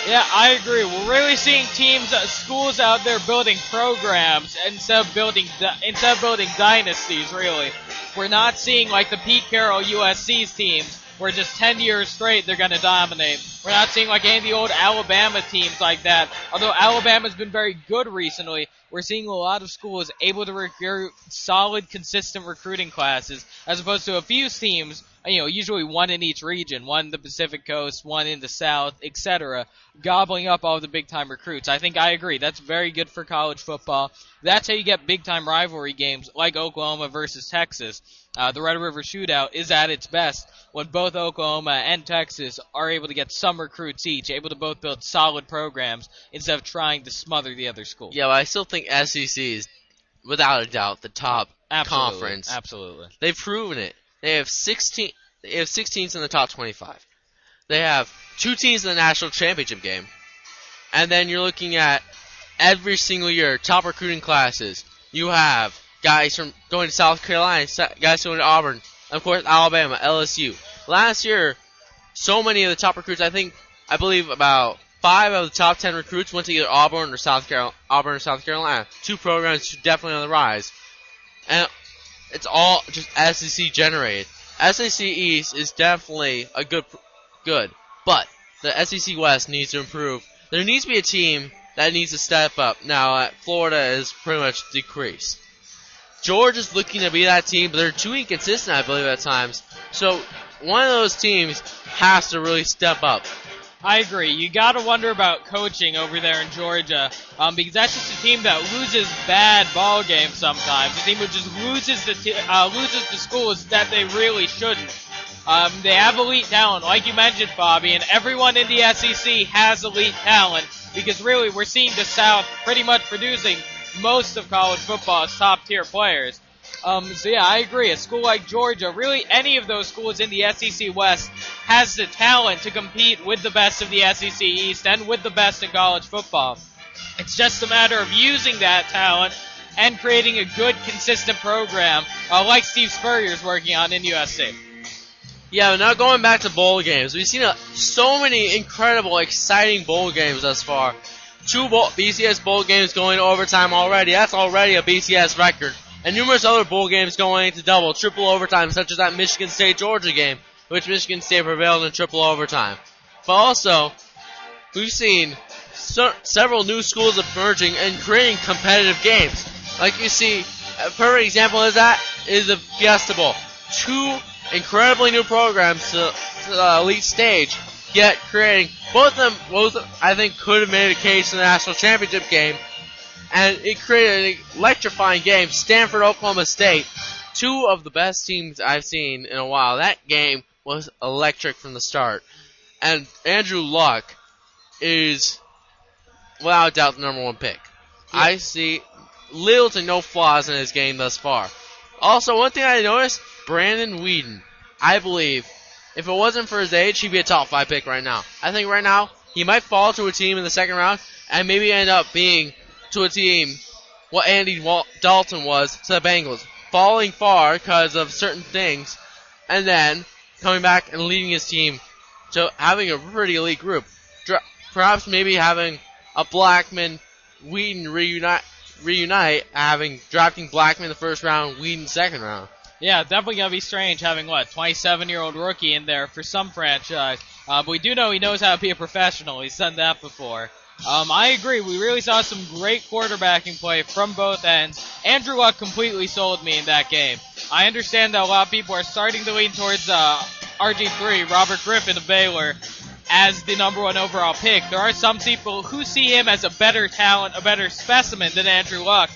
Yeah, I agree. We're really seeing teams, uh, schools out there building programs instead of building di- instead of building dynasties. Really, we're not seeing like the Pete Carroll USC's teams, where just 10 years straight they're going to dominate. We're not seeing like any of the old Alabama teams like that. Although Alabama's been very good recently, we're seeing a lot of schools able to recruit solid, consistent recruiting classes, as opposed to a few teams you know, usually one in each region, one in the Pacific Coast, one in the South, etc., gobbling up all the big time recruits. I think I agree. That's very good for college football. That's how you get big time rivalry games like Oklahoma versus Texas. Uh, the Red River Shootout is at its best when both Oklahoma and Texas are able to get some recruits each, able to both build solid programs instead of trying to smother the other school. Yeah, but I still think SEC is, without a doubt, the top Absolutely. conference. Absolutely. They've proven it. They have 16. They have six teams in the top 25. They have two teams in the national championship game, and then you're looking at every single year top recruiting classes. You have guys from going to South Carolina, guys going to Auburn, of course Alabama, LSU. Last year, so many of the top recruits. I think I believe about five of the top ten recruits went to either Auburn or South Carolina. Auburn or South Carolina. Two programs definitely on the rise, and it's all just SEC generated. SEC East is definitely a good, good, but the SEC West needs to improve. There needs to be a team that needs to step up. Now, uh, Florida is pretty much decreased. Georgia's looking to be that team, but they're too inconsistent, I believe, at times. So, one of those teams has to really step up. I agree. You got to wonder about coaching over there in Georgia, um, because that's just a team that loses bad ball games sometimes. A team who just loses the t- uh, loses the schools that they really shouldn't. Um, they have elite talent, like you mentioned, Bobby, and everyone in the SEC has elite talent because really we're seeing the South pretty much producing most of college football's top tier players. Um, so yeah, I agree. A school like Georgia, really any of those schools in the SEC West, has the talent to compete with the best of the SEC East and with the best in college football. It's just a matter of using that talent and creating a good, consistent program, uh, like Steve Spurrier's working on in USC. Yeah, but now going back to bowl games, we've seen so many incredible, exciting bowl games thus far. Two bowl, BCS bowl games going to overtime already. That's already a BCS record. And numerous other bowl games going into double, triple overtime, such as that Michigan State Georgia game, which Michigan State prevailed in triple overtime. But also, we've seen se- several new schools emerging and creating competitive games. Like you see, a perfect example is that is the Fiesta Bowl. Two incredibly new programs to, to the elite stage, yet creating both of them. Both I think could have made a case in the national championship game, and it created an electrifying game. Stanford, Oklahoma State, two of the best teams I've seen in a while. That game was electric from the start, and Andrew Luck is without doubt the number one pick. I see little to no flaws in his game thus far. Also, one thing I noticed, Brandon Weeden. I believe if it wasn't for his age, he'd be a top five pick right now. I think right now he might fall to a team in the second round and maybe end up being to a team what Andy Dalton was to the Bengals, falling far because of certain things, and then coming back and leading his team to having a pretty elite group. Perhaps maybe having a Blackmon Weeden reunite, reunite, having drafting Blackmon in the first round, Weeden second round. Yeah, definitely gonna be strange having what 27 year old rookie in there for some franchise. Uh, but we do know he knows how to be a professional. He's done that before. Um, I agree. We really saw some great quarterbacking play from both ends. Andrew Luck completely sold me in that game. I understand that a lot of people are starting to lean towards uh, RG3, Robert Griffin of Baylor, as the number one overall pick. There are some people who see him as a better talent, a better specimen than Andrew Luck.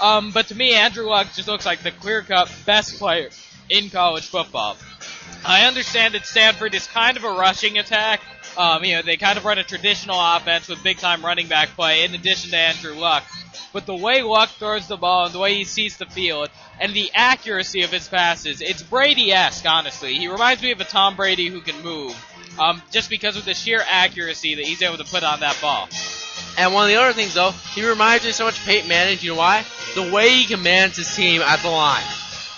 Um, but to me, Andrew Luck just looks like the clear-cut best player in college football. I understand that Stanford is kind of a rushing attack. Um, you know, they kind of run a traditional offense with big-time running back play in addition to Andrew Luck. But the way Luck throws the ball and the way he sees the field and the accuracy of his passes, it's Brady-esque, honestly. He reminds me of a Tom Brady who can move, um, just because of the sheer accuracy that he's able to put on that ball. And one of the other things, though, he reminds me so much of Peyton Manning. You know why? The way he commands his team at the line,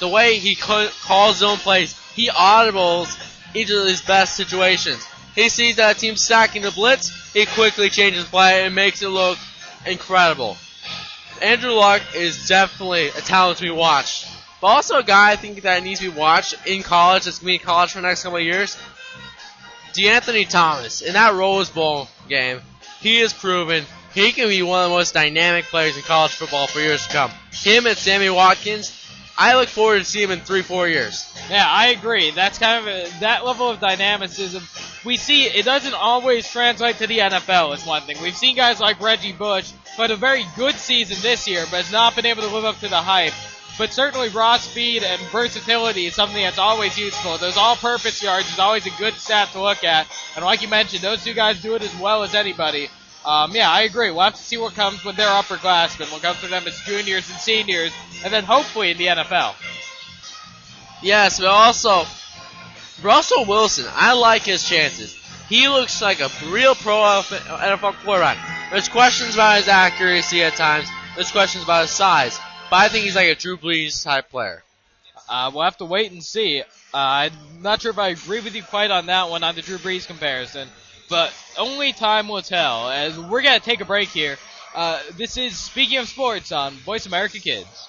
the way he ca- calls zone plays, he audibles into his best situations. he sees that a stacking the blitz, he quickly changes play and makes it look incredible. Andrew Luck is definitely a talent to be watched. But also a guy I think that needs to be watched in college, that's going to be in college for the next couple of years. DeAnthony Thomas, in that Rose Bowl game, he has proven he can be one of the most dynamic players in college football for years to come. Him and Sammy Watkins, I look forward to seeing him in three, four years. Yeah, I agree. That's kind of a, that level of dynamicism. We see it doesn't always translate to the NFL. Is one thing we've seen guys like Reggie Bush who had a very good season this year, but has not been able to live up to the hype. But certainly raw speed and versatility is something that's always useful. Those all-purpose yards is always a good stat to look at. And like you mentioned, those two guys do it as well as anybody. Um, yeah, I agree. We'll have to see what comes with their upperclassmen, what comes for them as juniors and seniors, and then hopefully in the NFL. Yes, but also Russell Wilson. I like his chances. He looks like a real pro NFL quarterback. There's questions about his accuracy at times. There's questions about his size. But I think he's like a Drew Brees type player. Uh, we'll have to wait and see. Uh, I'm not sure if I agree with you quite on that one on the Drew Brees comparison, but only time will tell. As we're gonna take a break here. Uh, this is speaking of sports on Voice America Kids.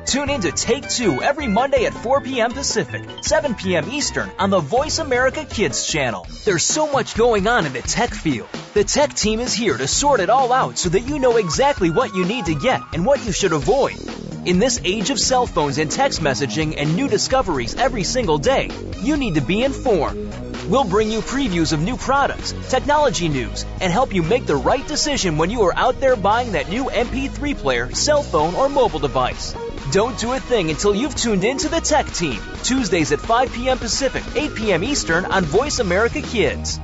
Tune in to Take Two every Monday at 4 p.m. Pacific, 7 p.m. Eastern on the Voice America Kids channel. There's so much going on in the tech field. The tech team is here to sort it all out so that you know exactly what you need to get and what you should avoid. In this age of cell phones and text messaging and new discoveries every single day, you need to be informed. We'll bring you previews of new products, technology news, and help you make the right decision when you are out there buying that new MP3 player, cell phone, or mobile device. Don't do a thing until you've tuned in to the Tech Team, Tuesdays at 5 p.m. Pacific, 8 p.m. Eastern on Voice America Kids.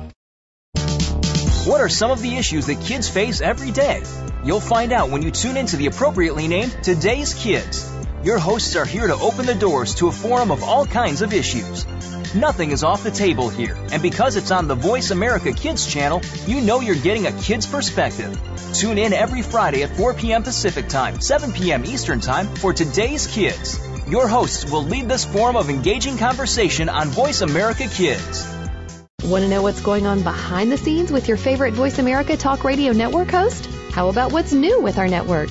What are some of the issues that kids face every day? You'll find out when you tune into the appropriately named Today's Kids. Your hosts are here to open the doors to a forum of all kinds of issues. Nothing is off the table here, and because it's on the Voice America Kids channel, you know you're getting a kid's perspective. Tune in every Friday at 4 p.m. Pacific Time, 7 p.m. Eastern Time for Today's Kids. Your hosts will lead this forum of engaging conversation on Voice America Kids. Want to know what's going on behind the scenes with your favorite Voice America Talk Radio Network host? How about what's new with our network?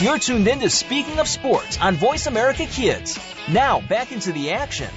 You're tuned in to Speaking of Sports on Voice America Kids. Now, back into the action.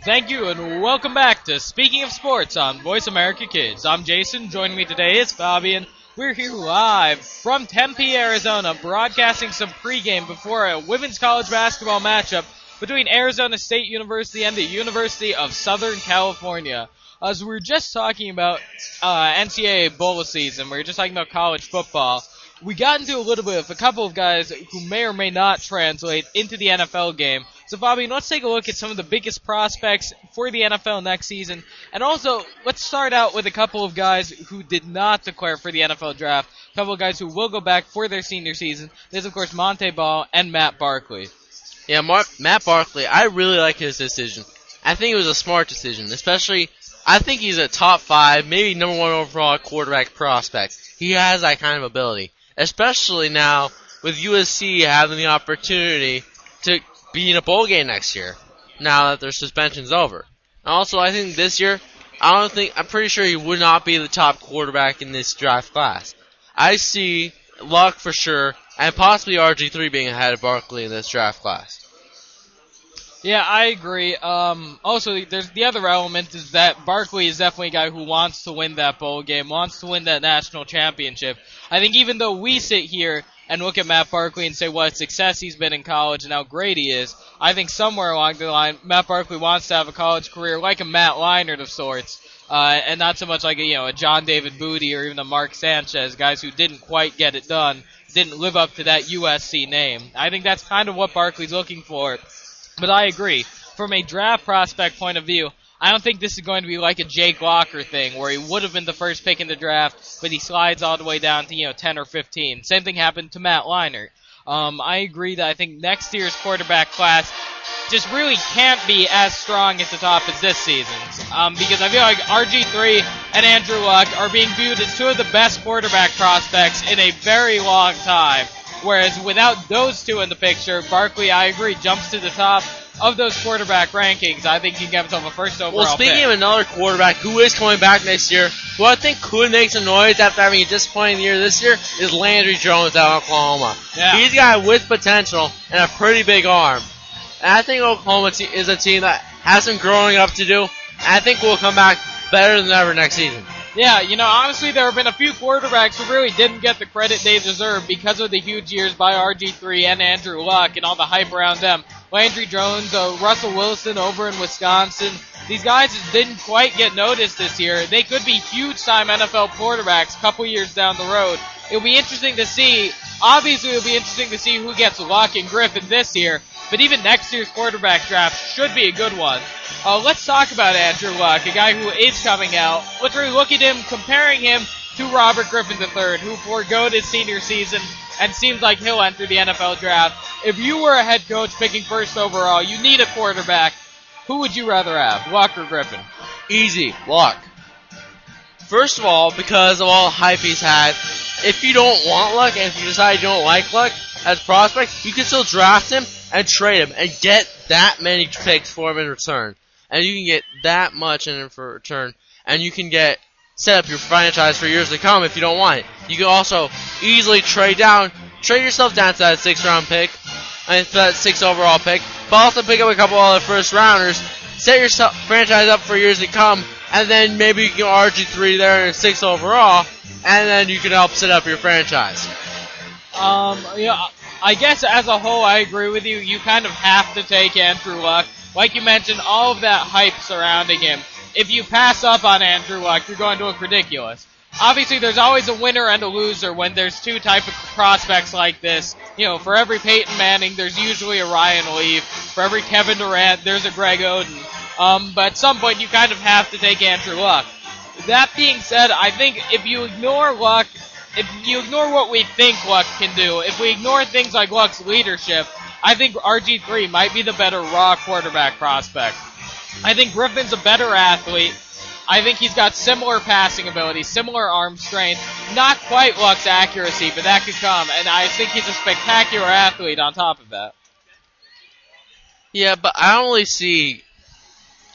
Thank you and welcome back to Speaking of Sports on Voice America Kids. I'm Jason. Joining me today is Fabian. We're here live from Tempe, Arizona, broadcasting some pregame before a women's college basketball matchup between Arizona State University and the University of Southern California. As we were just talking about uh, NCAA bowl season, we were just talking about college football. We got into a little bit of a couple of guys who may or may not translate into the NFL game. So, Bobby, let's take a look at some of the biggest prospects for the NFL next season. And also, let's start out with a couple of guys who did not declare for the NFL draft. A couple of guys who will go back for their senior season. There's, of course, Montee Ball and Matt Barkley. Yeah, Mar- Matt Barkley, I really like his decision. I think it was a smart decision, especially, I think he's a top five, maybe number one overall quarterback prospect. He has that kind of ability, especially now with USC having the opportunity to be in a bowl game next year. Now that their suspension's over. Also, I think this year, I don't think I'm pretty sure he would not be the top quarterback in this draft class. I see Luck for sure, and possibly RG3 being ahead of Barkley in this draft class. Yeah, I agree. Um, also, there's the other element is that Barkley is definitely a guy who wants to win that bowl game, wants to win that national championship. I think even though we sit here and look at Matt Barkley and say what success he's been in college and how great he is, I think somewhere along the line, Matt Barkley wants to have a college career like a Matt Leinart of sorts, uh, and not so much like a, you know a John David Booty or even a Mark Sanchez, guys who didn't quite get it done, didn't live up to that USC name. I think that's kind of what Barkley's looking for. But I agree. From a draft prospect point of view, I don't think this is going to be like a Jake Locker thing where he would have been the first pick in the draft, but he slides all the way down to, you know, 10 or 15. Same thing happened to Matt Leinart. Um, I agree that I think next year's quarterback class just really can't be as strong at the top as this season's. Um, because I feel like RG3 and Andrew Luck are being viewed as two of the best quarterback prospects in a very long time. Whereas without those two in the picture, Barkley, I agree, jumps to the top of those quarterback rankings. I think he can get himself a first overall Well, speaking pick. of another quarterback who is coming back next year, who I think could make some noise after having a disappointing year this year, is Landry Jones out of Oklahoma. Yeah. He's a guy with potential and a pretty big arm. And I think Oklahoma is a team that has some growing up to do. And I think we'll come back better than ever next season. Yeah, you know, honestly, there have been a few quarterbacks who really didn't get the credit they deserve because of the huge years by RG3 and Andrew Luck and all the hype around them. Landry Jones, uh, Russell Wilson over in Wisconsin. These guys didn't quite get noticed this year. They could be huge time NFL quarterbacks a couple years down the road. It'll be interesting to see. Obviously, it'll be interesting to see who gets Luck and Griffin this year. But even next year's quarterback draft should be a good one. Uh, let's talk about Andrew Luck, a guy who is coming out. Let's really look at him, comparing him to Robert Griffin III, who foregoed his senior season and seems like he'll enter the NFL draft. If you were a head coach picking first overall, you need a quarterback. Who would you rather have, Luck or Griffin? Easy. Luck. First of all, because of all the hype he's had, if you don't want Luck and if you decide you don't like Luck as prospect, you can still draft him and trade him and get that many picks for him in return. And you can get that much in return. And you can get set up your franchise for years to come if you don't want it. You can also easily trade down, trade yourself down to that six round pick, and for that six overall pick, but also pick up a couple other first rounders, set your se- franchise up for years to come, and then maybe you can RG3 there and six overall, and then you can help set up your franchise. Um, yeah, I guess as a whole, I agree with you. You kind of have to take Andrew Luck. Like you mentioned, all of that hype surrounding him. If you pass up on Andrew Luck, you're going to look ridiculous. Obviously, there's always a winner and a loser when there's two type of prospects like this. You know, for every Peyton Manning, there's usually a Ryan Leaf. For every Kevin Durant, there's a Greg Oden. Um, but at some point, you kind of have to take Andrew Luck. That being said, I think if you ignore Luck, if you ignore what we think Luck can do, if we ignore things like Luck's leadership, I think RG3 might be the better raw quarterback prospect. I think Griffin's a better athlete. I think he's got similar passing ability, similar arm strength, not quite Luck's accuracy, but that could come. And I think he's a spectacular athlete on top of that. Yeah, but I really see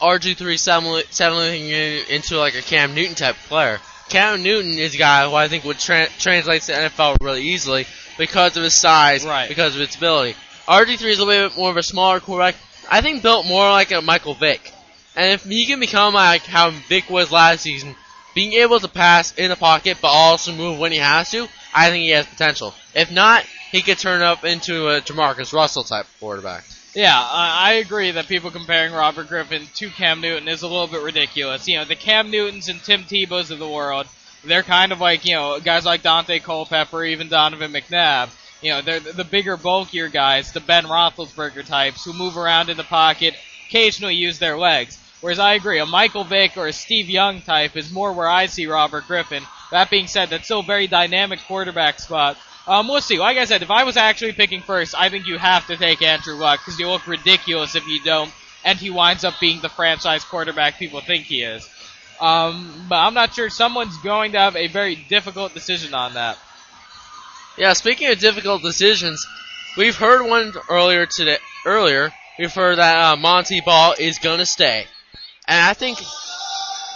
RG3 settling, settling into like a Cam Newton type player. Cam Newton is a guy who I think would tra- translate to the NFL really easily because of his size, Right. because of its ability. RG3 is a little bit more of a smaller quarterback. I think built more like a Michael Vick. And if he can become like how Vick was last season, being able to pass in the pocket but also move when he has to, I think he has potential. If not, he could turn up into a Jamarcus Russell type quarterback. Yeah, I agree that people comparing Robert Griffin to Cam Newton is a little bit ridiculous. You know, the Cam Newtons and Tim Tebows of the world, they're kind of like, you know, guys like Daunte Culpepper, even Donovan McNabb. You know, they're the bigger, bulkier guys, the Ben Roethlisberger types who move around in the pocket, occasionally use their legs. Whereas I agree, a Michael Vick or a Steve Young type is more where I see Robert Griffin. That being said, that's still a very dynamic quarterback spot. Um, we'll see. Like I said, if I was actually picking first, I think you have to take Andrew Luck because you look ridiculous if you don't, and he winds up being the franchise quarterback people think he is. Um, but I'm not sure someone's going to have a very difficult decision on that. Yeah, speaking of difficult decisions, we've heard one earlier today. Earlier, we've heard that uh, Montee Ball is gonna stay, and I think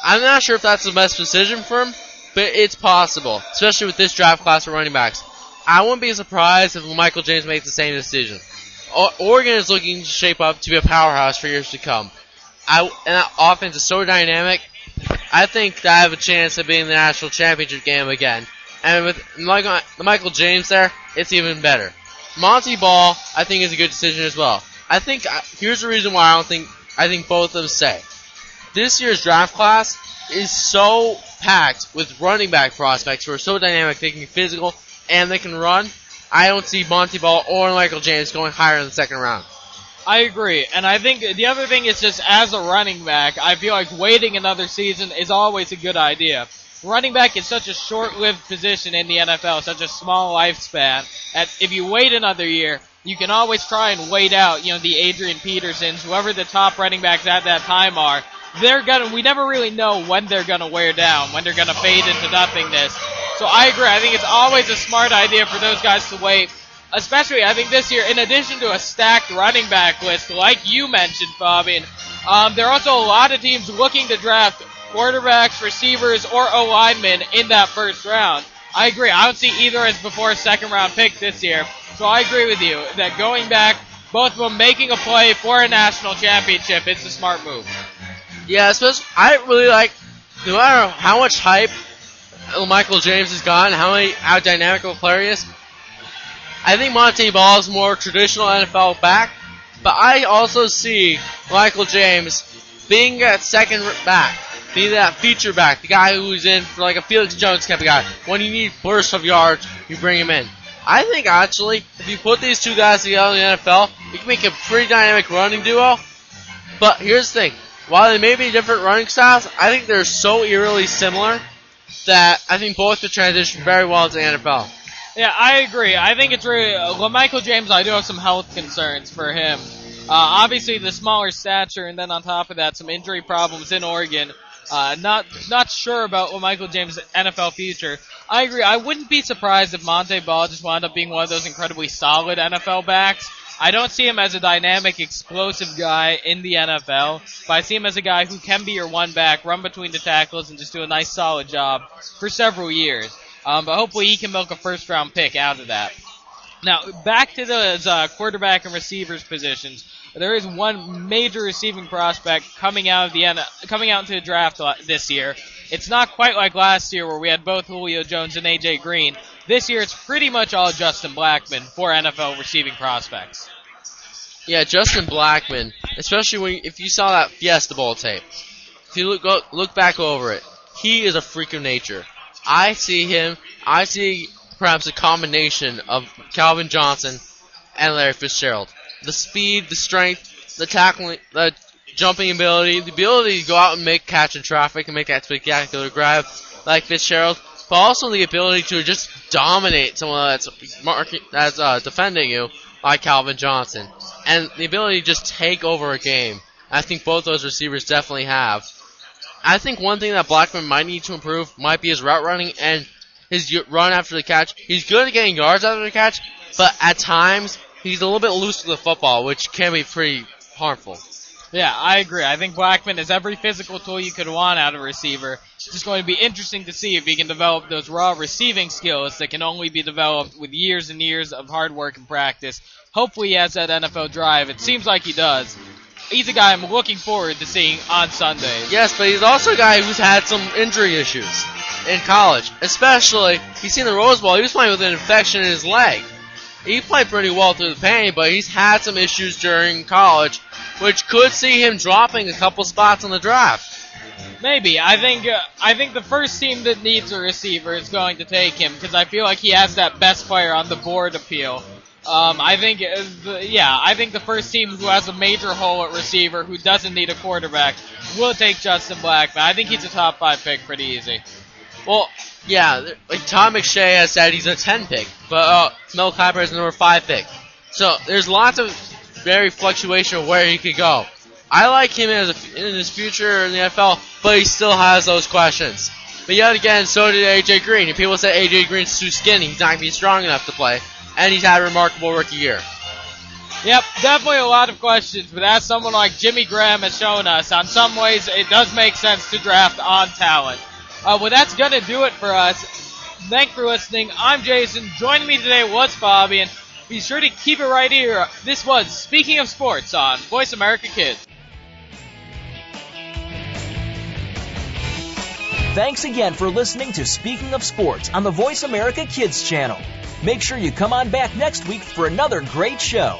I'm not sure if that's the best decision for him, but it's possible, especially with this draft class for running backs. I wouldn't be surprised if Michael James makes the same decision. Oregon is looking to shape up to be a powerhouse for years to come. I, and that offense is so dynamic. I think I have a chance of being the national championship game again. And with Michael, Michael James there, it's even better. Montee Ball, I think, is a good decision as well. I think uh, here's the reason why I don't think I think both of them stay. This year's draft class is so packed with running back prospects who are so dynamic, they can be physical and they can run. I don't see Montee Ball or Michael James going higher in the second round. I agree, and I think the other thing is just as a running back, I feel like waiting another season is always a good idea. Running back is such a short-lived position in the NFL, such a small lifespan. That if you wait another year, you can always try and wait out, you know, the Adrian Petersons, whoever the top running backs at that time are. They're gonna, we never really know when they're gonna wear down, when they're gonna fade into nothingness. So I agree. I think it's always a smart idea for those guys to wait. Especially, I think this year, in addition to a stacked running back list, like you mentioned, Bobby, um, there are also a lot of teams looking to draft quarterbacks, receivers, or O linemen in that first round. I agree. I don't see either as before a second round pick this year. So I agree with you that going back, both of them making a play for a national championship, it's a smart move. Yeah, especially I really like no matter how much hype Michael James has gotten, how many how dynamic of a player he is. I think Montee Ball is more traditional NFL back, but I also see Michael James being that second back, being that feature back, the guy who's in for like a Felix Jones type of guy. When you need bursts of yards, you bring him in. I think actually, if you put these two guys together in the NFL, you can make a pretty dynamic running duo. But here's the thing: while they may be different running styles, I think they're so eerily similar that I think both could transition very well to the NFL. Yeah, I agree. I think it's really uh, Michael James. I do have some health concerns for him. Uh, obviously, the smaller stature, and then on top of that, some injury problems in Oregon. Uh, not not sure about what Michael James' NFL future. I agree. I wouldn't be surprised if Montee Ball just wound up being one of those incredibly solid NFL backs. I don't see him as a dynamic, explosive guy in the NFL, but I see him as a guy who can be your one back, run between the tackles, and just do a nice, solid job for several years. Um, but hopefully he can milk a first round pick out of that. Now, back to the uh, quarterback and receivers positions. There is one major receiving prospect coming out of the coming out into the draft this year. It's not quite like last year where we had both Julio Jones and AJ Green. This year it's pretty much all Justin Blackmon for NFL receiving prospects. Yeah, Justin Blackmon, especially when if you saw that Fiesta Bowl tape, if you look go, look back over it, he is a freak of nature. I see him. I see perhaps a combination of Calvin Johnson and Larry Fitzgerald. The speed, the strength, the tackling, the jumping ability, the ability to go out and make catch in traffic and make that spectacular grab like Fitzgerald, but also the ability to just dominate someone that's marking, that's uh, defending you like Calvin Johnson, and the ability to just take over a game. I think both those receivers definitely have. I think one thing that Blackmon might need to improve might be his route running and his run after the catch. He's good at getting yards after the catch, but at times he's a little bit loose with the football, which can be pretty harmful. Yeah, I agree. I think Blackmon is every physical tool you could want out of a receiver. It's just going to be interesting to see if he can develop those raw receiving skills that can only be developed with years and years of hard work and practice. Hopefully he has that NFL drive. It seems like he does. he's a guy I'm looking forward to seeing on Sundays. Yes, but he's also a guy who's had some injury issues in college. Especially, he's seen the Rose Bowl. He was playing with an infection in his leg. He played pretty well through the pain, but he's had some issues during college, which could see him dropping a couple spots in the draft. Maybe. I think uh, I think the first team that needs a receiver is going to take him because I feel like he has that best player on the board appeal. Um, I think, uh, the, yeah, I think the first team who has a major hole at receiver who doesn't need a quarterback will take Justin Blackmon. I think he's a top five pick pretty easy. Well, yeah, like Tom McShay has said he's a 10 pick, but uh, Mel Kiper is a number 5 pick. So there's lots of very fluctuation of where he could go. I like him as a, in his future in the NFL, but he still has those questions. But yet again, so did AJ Green. And people say AJ Green's too skinny, he's not going to be strong enough to play, and he's had a remarkable rookie year. Yep, definitely a lot of questions, but as someone like Jimmy Graham has shown us, on some ways it does make sense to draft on talent. Uh, well, that's gonna do it for us. Thanks for listening. I'm Jason. Joining me today was Bobby, and be sure to keep it right here. This was Speaking of Sports on Voice America Kids. Thanks again for listening to Speaking of Sports on the Voice America Kids channel. Make sure you come on back next week for another great show.